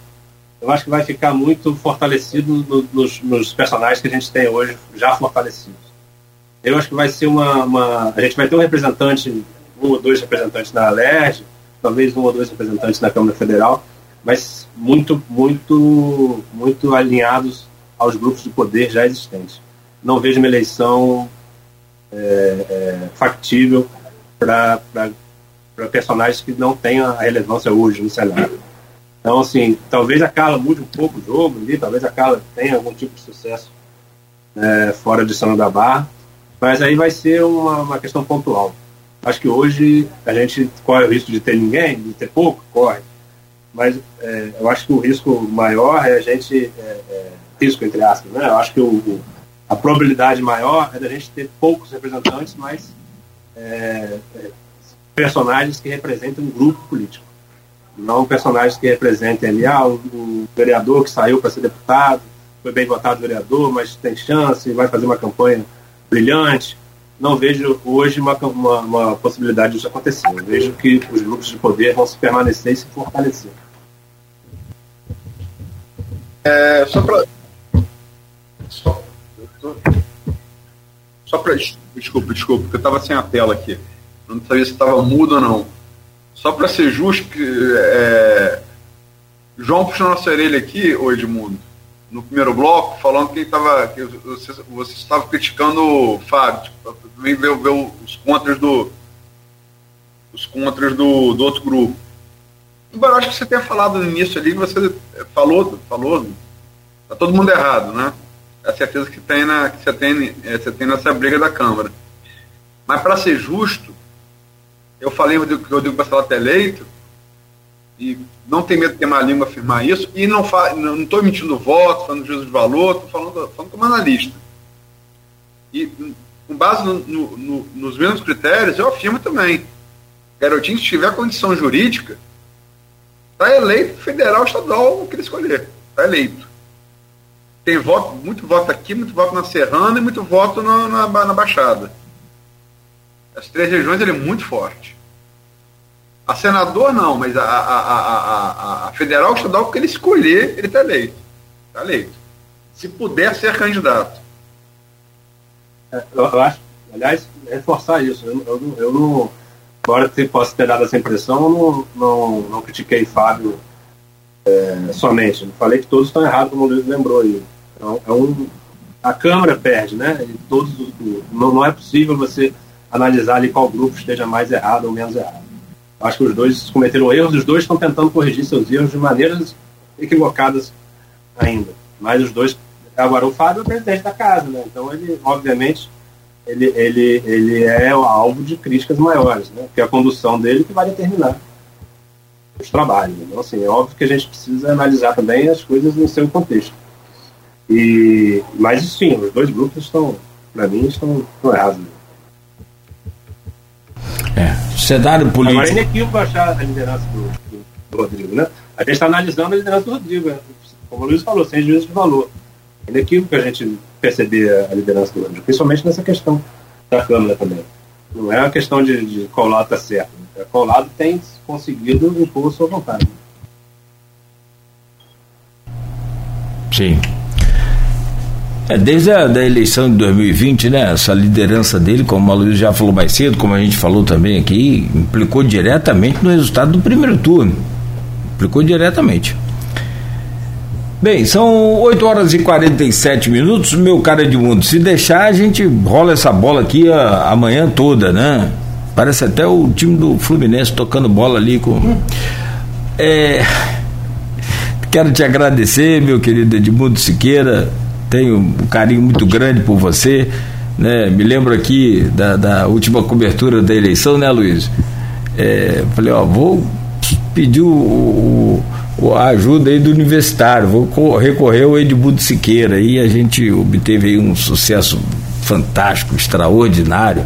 Eu acho que vai ficar muito fortalecido no, nos, nos, personagens que a gente tem hoje, já fortalecidos. Eu acho que vai ser uma, uma, A gente vai ter um representante, um ou dois representantes na Alerj, talvez um ou dois representantes na Câmara Federal, mas muito, muito, muito alinhados aos grupos de poder já existentes. Não vejo uma eleição é, é, factível para personagens que não tenham a relevância hoje no cenário. Então, assim, talvez a Carla mude um pouco o jogo ali, talvez a Carla tenha algum tipo de sucesso é, fora de São da Barra, mas aí vai ser uma, uma questão pontual. Acho que hoje a gente corre o risco de ter ninguém, de ter pouco, corre. Mas é, eu acho que o risco maior é a gente. É, é risco, entre aspas, né? Eu acho que o, o, a probabilidade maior é da gente ter poucos representantes, mas é, é, personagens que representem um grupo político. Não personagens que representem ali, ah, o, o vereador que saiu para ser deputado, foi bem votado vereador, mas tem chance, vai fazer uma campanha brilhante não vejo hoje uma, uma, uma, possibilidade disso acontecer. Eu vejo que os grupos de poder vão se permanecer e se fortalecer. É, só para. Só, só para. Desculpa, desculpa, porque eu estava sem a tela aqui. Não sabia se estava mudo ou não. Só para ser justo, é, João puxou nossa orelha aqui, ô Edmundo no primeiro bloco, falando que, tava, que você, você estava criticando o Fábio, tipo, também ver, ver os contras do os contras do, do outro grupo. Embora eu acho que você tenha falado no início ali, você falou, falou, tá todo mundo errado, né? É a certeza que, tem na, que você, tem, é, você tem nessa briga da Câmara. Mas para ser justo, eu falei que o Rodrigo Bacelar eleito, e não tem medo de ter uma língua afirmar isso, e não estou emitindo voto, falando de juízo de valor, estou falando, falando como analista. E com base no, no, no, nos mesmos critérios, eu afirmo também. Garotinho, se tiver condição jurídica, está eleito federal, estadual, o que ele escolher. Está eleito. Tem voto, muito voto aqui, muito voto na Serrana e muito voto na, na, na Baixada. As três regiões ele é muito forte. A senador não, mas a, a, a, a, federal estadual, que ele escolher, ele está eleito. Está eleito. Se puder ser candidato. É, eu acho, aliás, reforçar isso. Eu, eu, eu não, embora possa ter dado essa impressão, eu não, não, não critiquei Fábio é, somente. Eu falei que todos estão errados, como o Luiz lembrou aí. Então, é um, a Câmara perde, né? E todos, não, não é possível você analisar ali qual grupo esteja mais errado ou menos errado. Acho que os dois cometeram erros, os dois estão tentando corrigir seus erros de maneiras equivocadas ainda. Mas os dois. Agora, o Fábio é o presidente da casa, né? Então, ele, obviamente, ele, ele, ele é alvo de críticas maiores, né? Porque é a condução dele que vai determinar os trabalhos. Então, assim, é óbvio que a gente precisa analisar também as coisas no seu contexto. E, mas, sim, os dois grupos estão, para mim, estão errados. É, cenário político. Agora é inequívoco achar a liderança do, do, do Rodrigo, né? A gente está analisando a liderança do Rodrigo, né? como o Luiz falou, sem juízo de valor. É inequívoco a gente perceber a liderança do Rodrigo, principalmente nessa questão da Câmara também. Não é uma questão de, de qual lado está certo. Né? Qual lado tem conseguido impor sua vontade. Sim. É, desde a da eleição de 2020, né, essa liderança dele, como a Luiz já falou mais cedo, como a gente falou também aqui, implicou diretamente no resultado do primeiro turno. Implicou diretamente. Bem, são 8 horas e 47 minutos, meu cara Edmundo. Se deixar, a gente rola essa bola aqui a, amanhã toda, né? Parece até o time do Fluminense tocando bola ali com. É, quero te agradecer, meu querido Edmundo Siqueira tenho um carinho muito grande por você. Né? Me lembro aqui da, da última cobertura da eleição, né, Luiz? É, falei, ó, vou pedir o, o, a ajuda aí do universitário, vou recorrer ao Edmundo Siqueira. E a gente obteve aí um sucesso fantástico, extraordinário,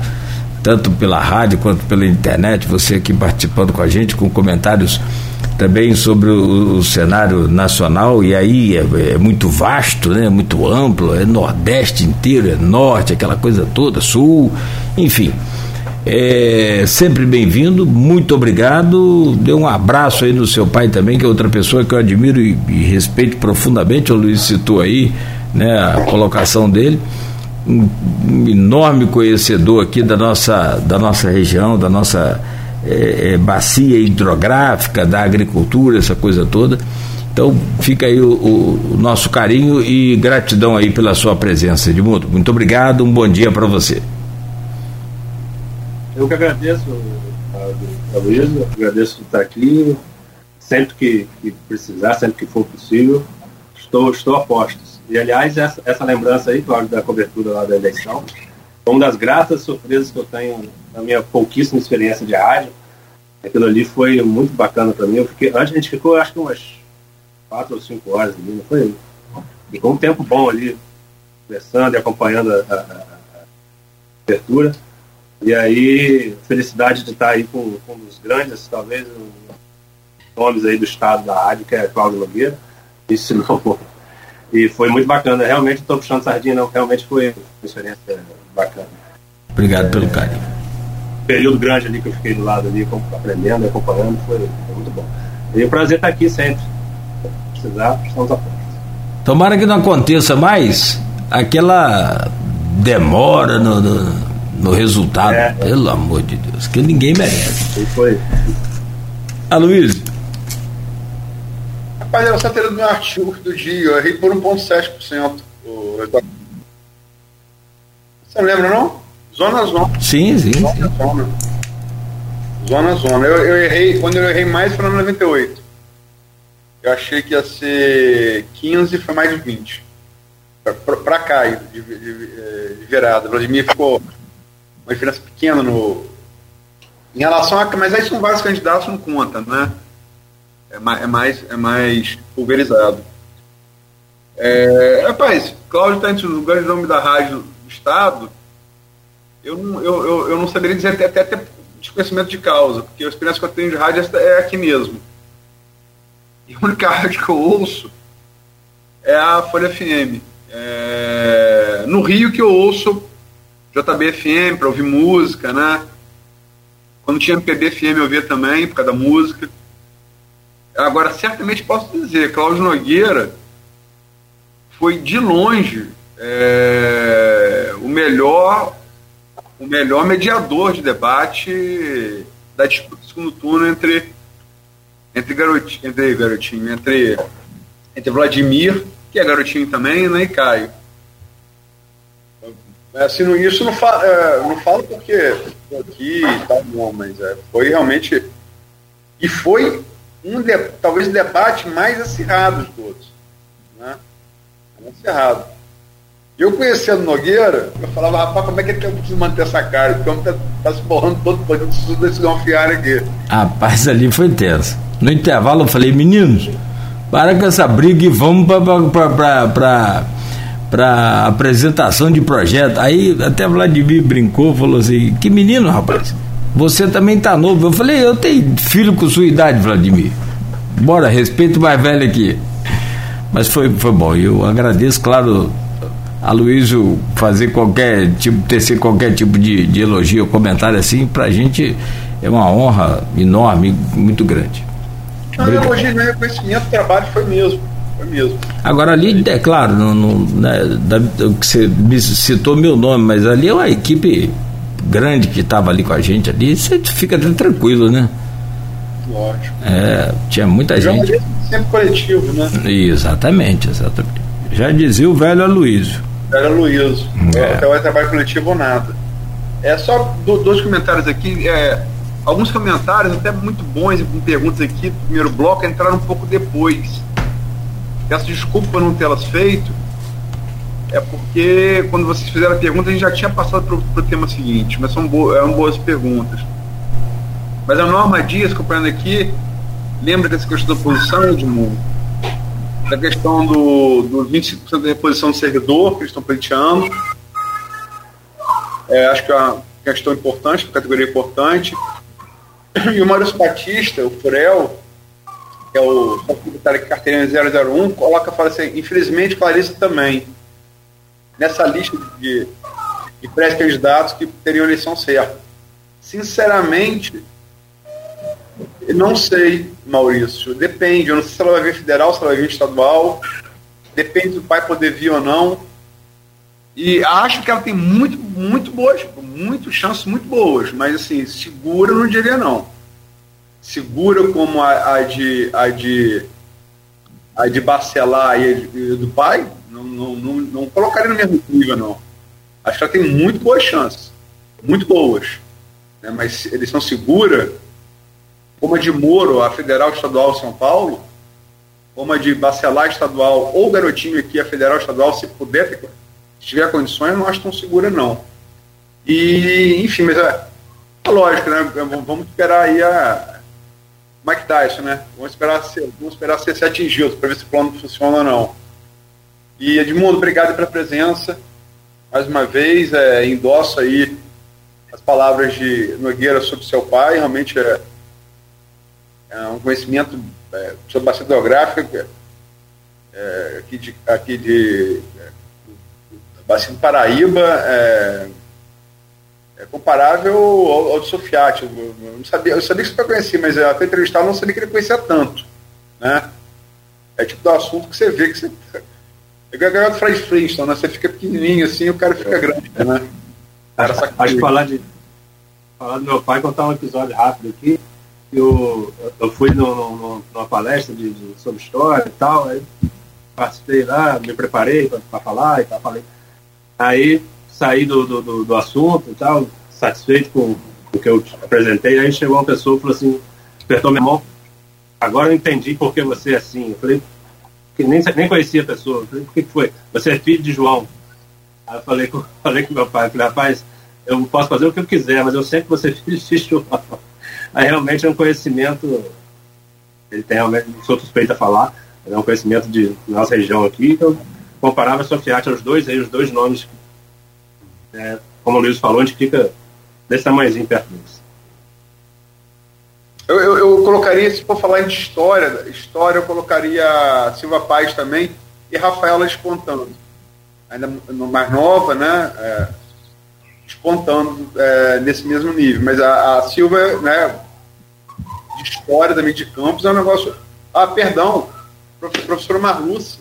tanto pela rádio quanto pela internet. Você aqui participando com a gente, com comentários também sobre o, o cenário nacional, e aí é, é, muito vasto, né? muito amplo, é Nordeste inteiro, é Norte, aquela coisa toda, Sul, enfim. É sempre bem-vindo, muito obrigado. Dê um abraço aí no seu pai também, que é outra pessoa que eu admiro e, e respeito profundamente. O Luiz citou aí né, a colocação dele. Um, um enorme conhecedor aqui da nossa, da nossa região, da nossa é, é, bacia hidrográfica, da agricultura, essa coisa toda. Então fica aí o, o, nosso carinho e gratidão aí pela sua presença, Edmundo. Muito obrigado, um bom dia para você. Eu que agradeço, a Luísa, agradeço por estar aqui. Sempre que, que, precisar, sempre que for possível, estou, estou a postos. E aliás, essa, essa lembrança aí, Cláudio, da cobertura lá da eleição, uma das gratas surpresas que eu tenho na minha pouquíssima experiência de rádio. Aquilo ali foi muito bacana para mim. Eu fiquei, antes a gente ficou, acho que umas quatro ou cinco horas ali, não foi? Com um tempo bom ali, conversando e acompanhando a, a, a abertura. E aí, felicidade de estar aí com, com um dos grandes, talvez, nomes aí do estado da rádio, que é Cláudio Nogueira. Isso não. E foi muito bacana. Realmente estou puxando sardinha, não. Realmente foi uma experiência bacana. Obrigado pelo carinho. Período grande ali que eu fiquei do lado ali, aprendendo, acompanhando, foi, foi muito bom. E é um prazer estar aqui sempre. Se precisar, estamos a porta. Tomara que não aconteça mais aquela demora no, no, no resultado, é, pelo amor de Deus, que ninguém merece. Foi. Aloysio. Rapaz, eu só tendo meu artigo do dia, eu errei por 1,7%. Você não lembra, não? Zona Zona. Sim, sim. Zona sim. Zona. Zona Zona. Eu, eu errei, quando eu errei mais foi no 98. Eu achei que ia ser 15, foi mais de 20. Pra, pra, pra cá, de, de, de, virada. Vladimir ficou uma diferença pequena no. Em relação a. Mas aí são vários candidatos, não conta, né? É mais, é mais, é mais pulverizado. É, rapaz, Cláudio está entre os grandes nomes da rádio Estado, eu não, eu, eu, eu não saberia dizer até, até, até desconhecimento de causa, porque a experiência que eu tenho de rádio é aqui mesmo. E a única <laughs> rádio que eu ouço é a Folha FM. É, no Rio que eu ouço JBFM para ouvir música, né? Quando tinha MPB FM eu via também, por causa da música. Agora, certamente posso dizer, Cláudio Nogueira foi de longe é, o melhor o melhor mediador de debate da disputa do segundo turno entre entre garotinho, entre garotinho, entre entre Vladimir, que é garotinho também, né, e Caio. É, assim, não, isso não, fa, é, não falo porque aqui tá bom, mas é, foi realmente e foi um de, talvez o debate mais acirrado de todos, né? Acirrado. Eu conhecendo Nogueira, eu falava, rapaz, como é que ele precisa manter essa cara? Porque o homem tá, tá se borrando todo, pode desconfiar aqui. Rapaz, ali foi tenso. No intervalo eu falei, meninos, para com essa briga e vamos para para apresentação de projeto. Aí até Vladimir brincou, falou assim: Que menino, rapaz, você também tá novo. Eu falei: Eu tenho filho com sua idade, Vladimir. Bora, respeito mais velho aqui. Mas foi, foi bom. Eu agradeço, claro, a Luísio fazer qualquer tipo, tecer qualquer tipo de, de elogio ou comentário assim, para a gente é uma honra enorme, muito grande. Não, Obrigado. elogio, não é reconhecimento, trabalho foi mesmo. Foi mesmo. Agora ali, é claro, no, no, né, da, que você me citou meu nome, mas ali é uma equipe grande que estava ali com a gente ali, você fica até tranquilo, né? Lógico. É, tinha muita gente. Sempre coletivo, né? Exatamente, exatamente. Já dizia o velho Aloysio. Era Luiz. É. Até o trabalho coletivo ou nada. É só dois comentários aqui. É, alguns comentários até muito bons e com perguntas aqui do primeiro bloco entraram um pouco depois. Peço desculpa por não tê-las feito, é porque quando vocês fizeram a pergunta, a gente já tinha passado para o tema seguinte, mas são bo eram boas perguntas. Mas a Norma Dias, acompanhando aqui, lembra dessa questão da posição, Edmundo? Da questão do, do 25% da reposição do servidor, que eles estão pleiteando. É, acho que é uma questão importante, uma categoria importante. E o Maurício Batista, o Furel, que é o secretário de carteirinha 001, coloca, fala assim, infelizmente Clarissa também, nessa lista de, de pré-candidatos que teriam eleição certa. Sinceramente, não sei, Maurício. Depende. Eu não sei se ela vai vir federal, se ela vai vir estadual. Depende do pai poder vir ou não. E acho que ela tem muito, muito boas, muito chances muito boas, mas assim, segura não diria não. Segura como a, a de a de a de Barcelar e de, do pai, não, não, não, não colocaria no mesmo nível, não. Acho que ela tem muito boas chances. Muito boas. Né? Mas eles são segura como a de Moro, a Federal Estadual São Paulo, como a de Bacelar Estadual ou Garotinho aqui, a Federal Estadual, se puder, se tiver condições, não acho tão segura, não. E, enfim, mas é, é lógico, né? Vamos esperar aí a Mike Tyson, né? Vamos esperar ser, vamos esperar ser, ser atingido para ver se o plano funciona ou não. E Edmundo, obrigado pela presença. Mais uma vez, é, endosso aí as palavras de Nogueira sobre seu pai. Realmente é, é um conhecimento é, sobre bacia hidrográfica é, aqui de, aqui de é, Bacia do Paraíba é, é comparável ao, ao de Sofiati. Eu, eu, não sabia, eu sabia que você conhecia, mas até entrevistar eu não sabia que ele conhecia tanto. Né? É tipo do assunto que você vê que você. É igual do Fred Flintstone, né? Você fica pequenininho assim o cara fica grande, né? Cara, acho que falar de, falar do meu pai, contar um episódio rápido aqui. Eu, eu fui no, no, numa palestra de, de, sobre história e tal, aí participei lá, me preparei para falar e tal, falei. Aí saí do, do, do, assunto e tal, satisfeito com o que eu apresentei. Aí chegou uma pessoa e falou assim: apertou minha mão. Agora eu entendi por que você é assim. Eu falei: que nem, nem conhecia a pessoa. Eu falei: por que foi? Você é filho de João. Aí eu falei <laughs> falei com meu pai: falei, rapaz, eu posso fazer o que eu quiser, mas eu sempre vou ser filho de João. Aí realmente é um conhecimento. Ele tem realmente, sou suspeito a falar, é um conhecimento de nossa região aqui. Então, comparava Sofiati aos dois, aí os dois nomes é, como o Luiz falou, a gente fica desse tamanhozinho perto disso. Eu, eu, eu, colocaria, se for falar de história, história eu colocaria Silva Paz também e Rafaela espontando. Ainda mais nova, né? É, espontando é, nesse mesmo nível. Mas a, a, Silva, né, de história também de campos, é um negócio. Ah, perdão, professora Marluce,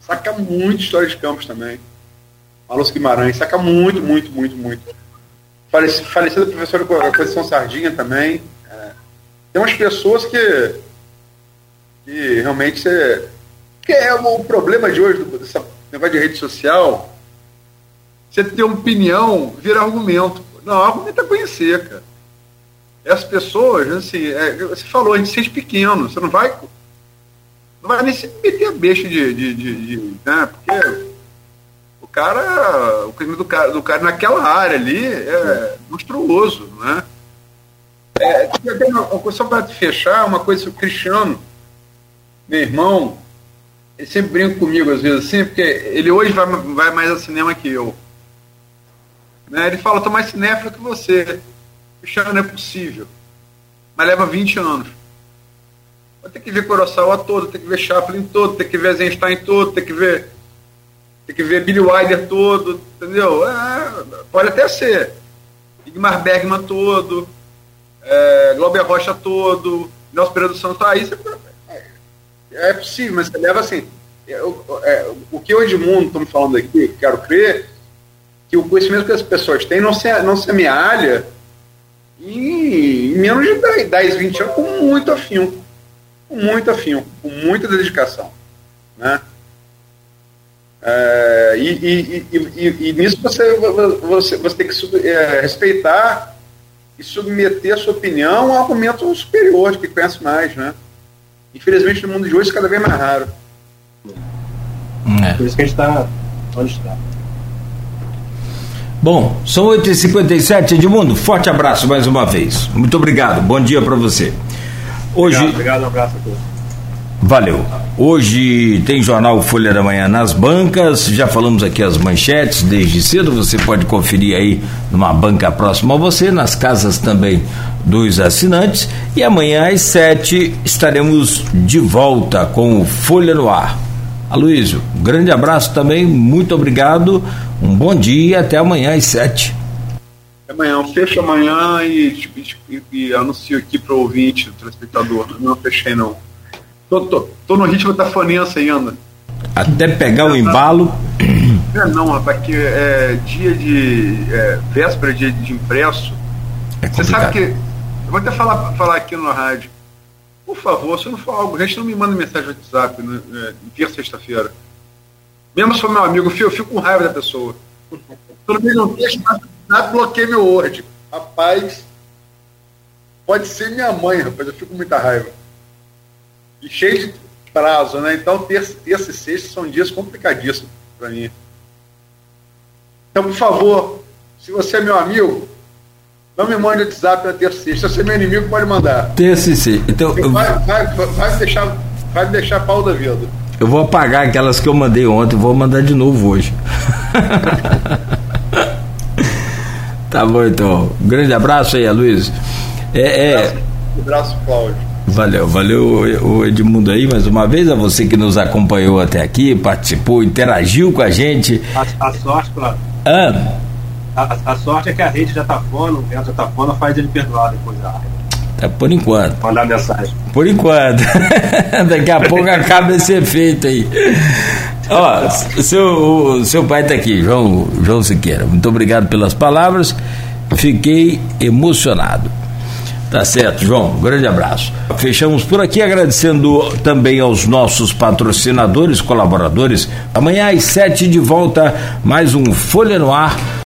saca muito história de campos também. Marlos Guimarães, saca muito, muito, muito, muito. Falecida professora Conceição Sardinha também. É. Tem umas pessoas que, que realmente você. Que é o problema de hoje, dessa negócio de rede social. Você ter uma opinião vira argumento. Não, argumento é conhecer, cara. Essas pessoas, assim, é, você falou, a gente se sente pequeno, você não vai. Não vai nem se meter a besta de. de, de, de né? Porque cara, o crime do cara, do cara naquela área ali é monstruoso, né? É, só para fechar, uma coisa, o Cristiano, meu irmão, ele sempre brinca comigo às vezes assim, porque ele hoje vai, vai mais ao cinema que eu. Né? Ele fala, tô mais cinéfilo que você. Cristiano não é possível. Mas leva 20 anos. Vai ter que ver Kurosawa todo, tem que ver Chaplin todo, tem que ver Eisenstein todo, tem que ver tem que ver Billy Wilder todo, entendeu? É, pode até ser. Igmar Bergman todo, é, Glauber Rocha todo, Nelson Pereira do Santos, aí você, é, é possível, mas você leva assim. É, é, o que o Edmundo está me falando aqui, quero crer, que o conhecimento que as pessoas têm não se, não se amealha em, em menos de 10, 10, 20 anos com muito afinco. Com muito afinco, com muita dedicação. Né? É, e, e, e, e, nisso você, você, você tem que é, respeitar e submeter a sua opinião a um argumento superior, de que conhece mais, né? Infelizmente no mundo de hoje isso é cada vez mais raro. É. Por isso que a gente está onde está. Bom, são 8h57, Edmundo. Forte abraço mais uma vez. Muito obrigado. Bom dia para você. Hoje. Obrigado, obrigado, um abraço a todos. Valeu. Hoje tem jornal Folha da Manhã nas bancas. Já falamos aqui as manchetes desde cedo. Você pode conferir aí numa banca próxima a você, nas casas também dos assinantes. E amanhã às sete estaremos de volta com o Folha no Ar. Aloysio, um grande abraço também, muito obrigado, um bom dia e até amanhã às sete. Amanhã, eu fecho amanhã e, e, e anuncio aqui para o ouvinte, telespectador. Não fechei não. Tô, tô, tô no ritmo da fonença ainda. Até pegar o embalo. <coughs> É, não, rapaz, que é dia de. É, véspera, dia de impresso. É Você sabe que. Eu vou até falar, falar aqui na rádio. Por favor, se não for algo, a gente não me manda mensagem no WhatsApp né, é, terça sexta-feira. Mesmo se for meu amigo, eu fico, eu fico com raiva da pessoa. Mês não texto, nada bloqueia meu Word. Rapaz, pode ser minha mãe, rapaz, eu fico com muita raiva e cheio de prazo, né? Então, terça, terça e sexta são dias complicadíssimos para mim. Então, por favor, se você é meu amigo, não me mande WhatsApp na terça e sexta. Se você é meu inimigo, pode mandar. Terça e sexta. Então, eu... vai, vai, vai, me deixar, vai me deixar pau da vida. Eu vou apagar aquelas que eu mandei ontem, vou mandar de novo hoje. <laughs> tá bom, então. Um grande abraço aí, Luiz. É, é... Um abraço, Cláudio. Valeu, valeu o Edmundo aí mais uma vez, a você que nos acompanhou até aqui, participou, interagiu com a gente. A, a sorte, claro. Ah. A, a, sorte é que a rede já tá fora, o já tá fora, faz ele perdoar depois da Tá, por enquanto. Mandar mensagem. Por enquanto. <laughs> Daqui a pouco acaba esse efeito aí. Ó, seu, o seu pai tá aqui, João, João Siqueira. Muito obrigado pelas palavras. Fiquei emocionado. Tá certo, João. Um grande abraço. Fechamos por aqui agradecendo também aos nossos patrocinadores, colaboradores. Amanhã às sete de volta, mais um Folha no Ar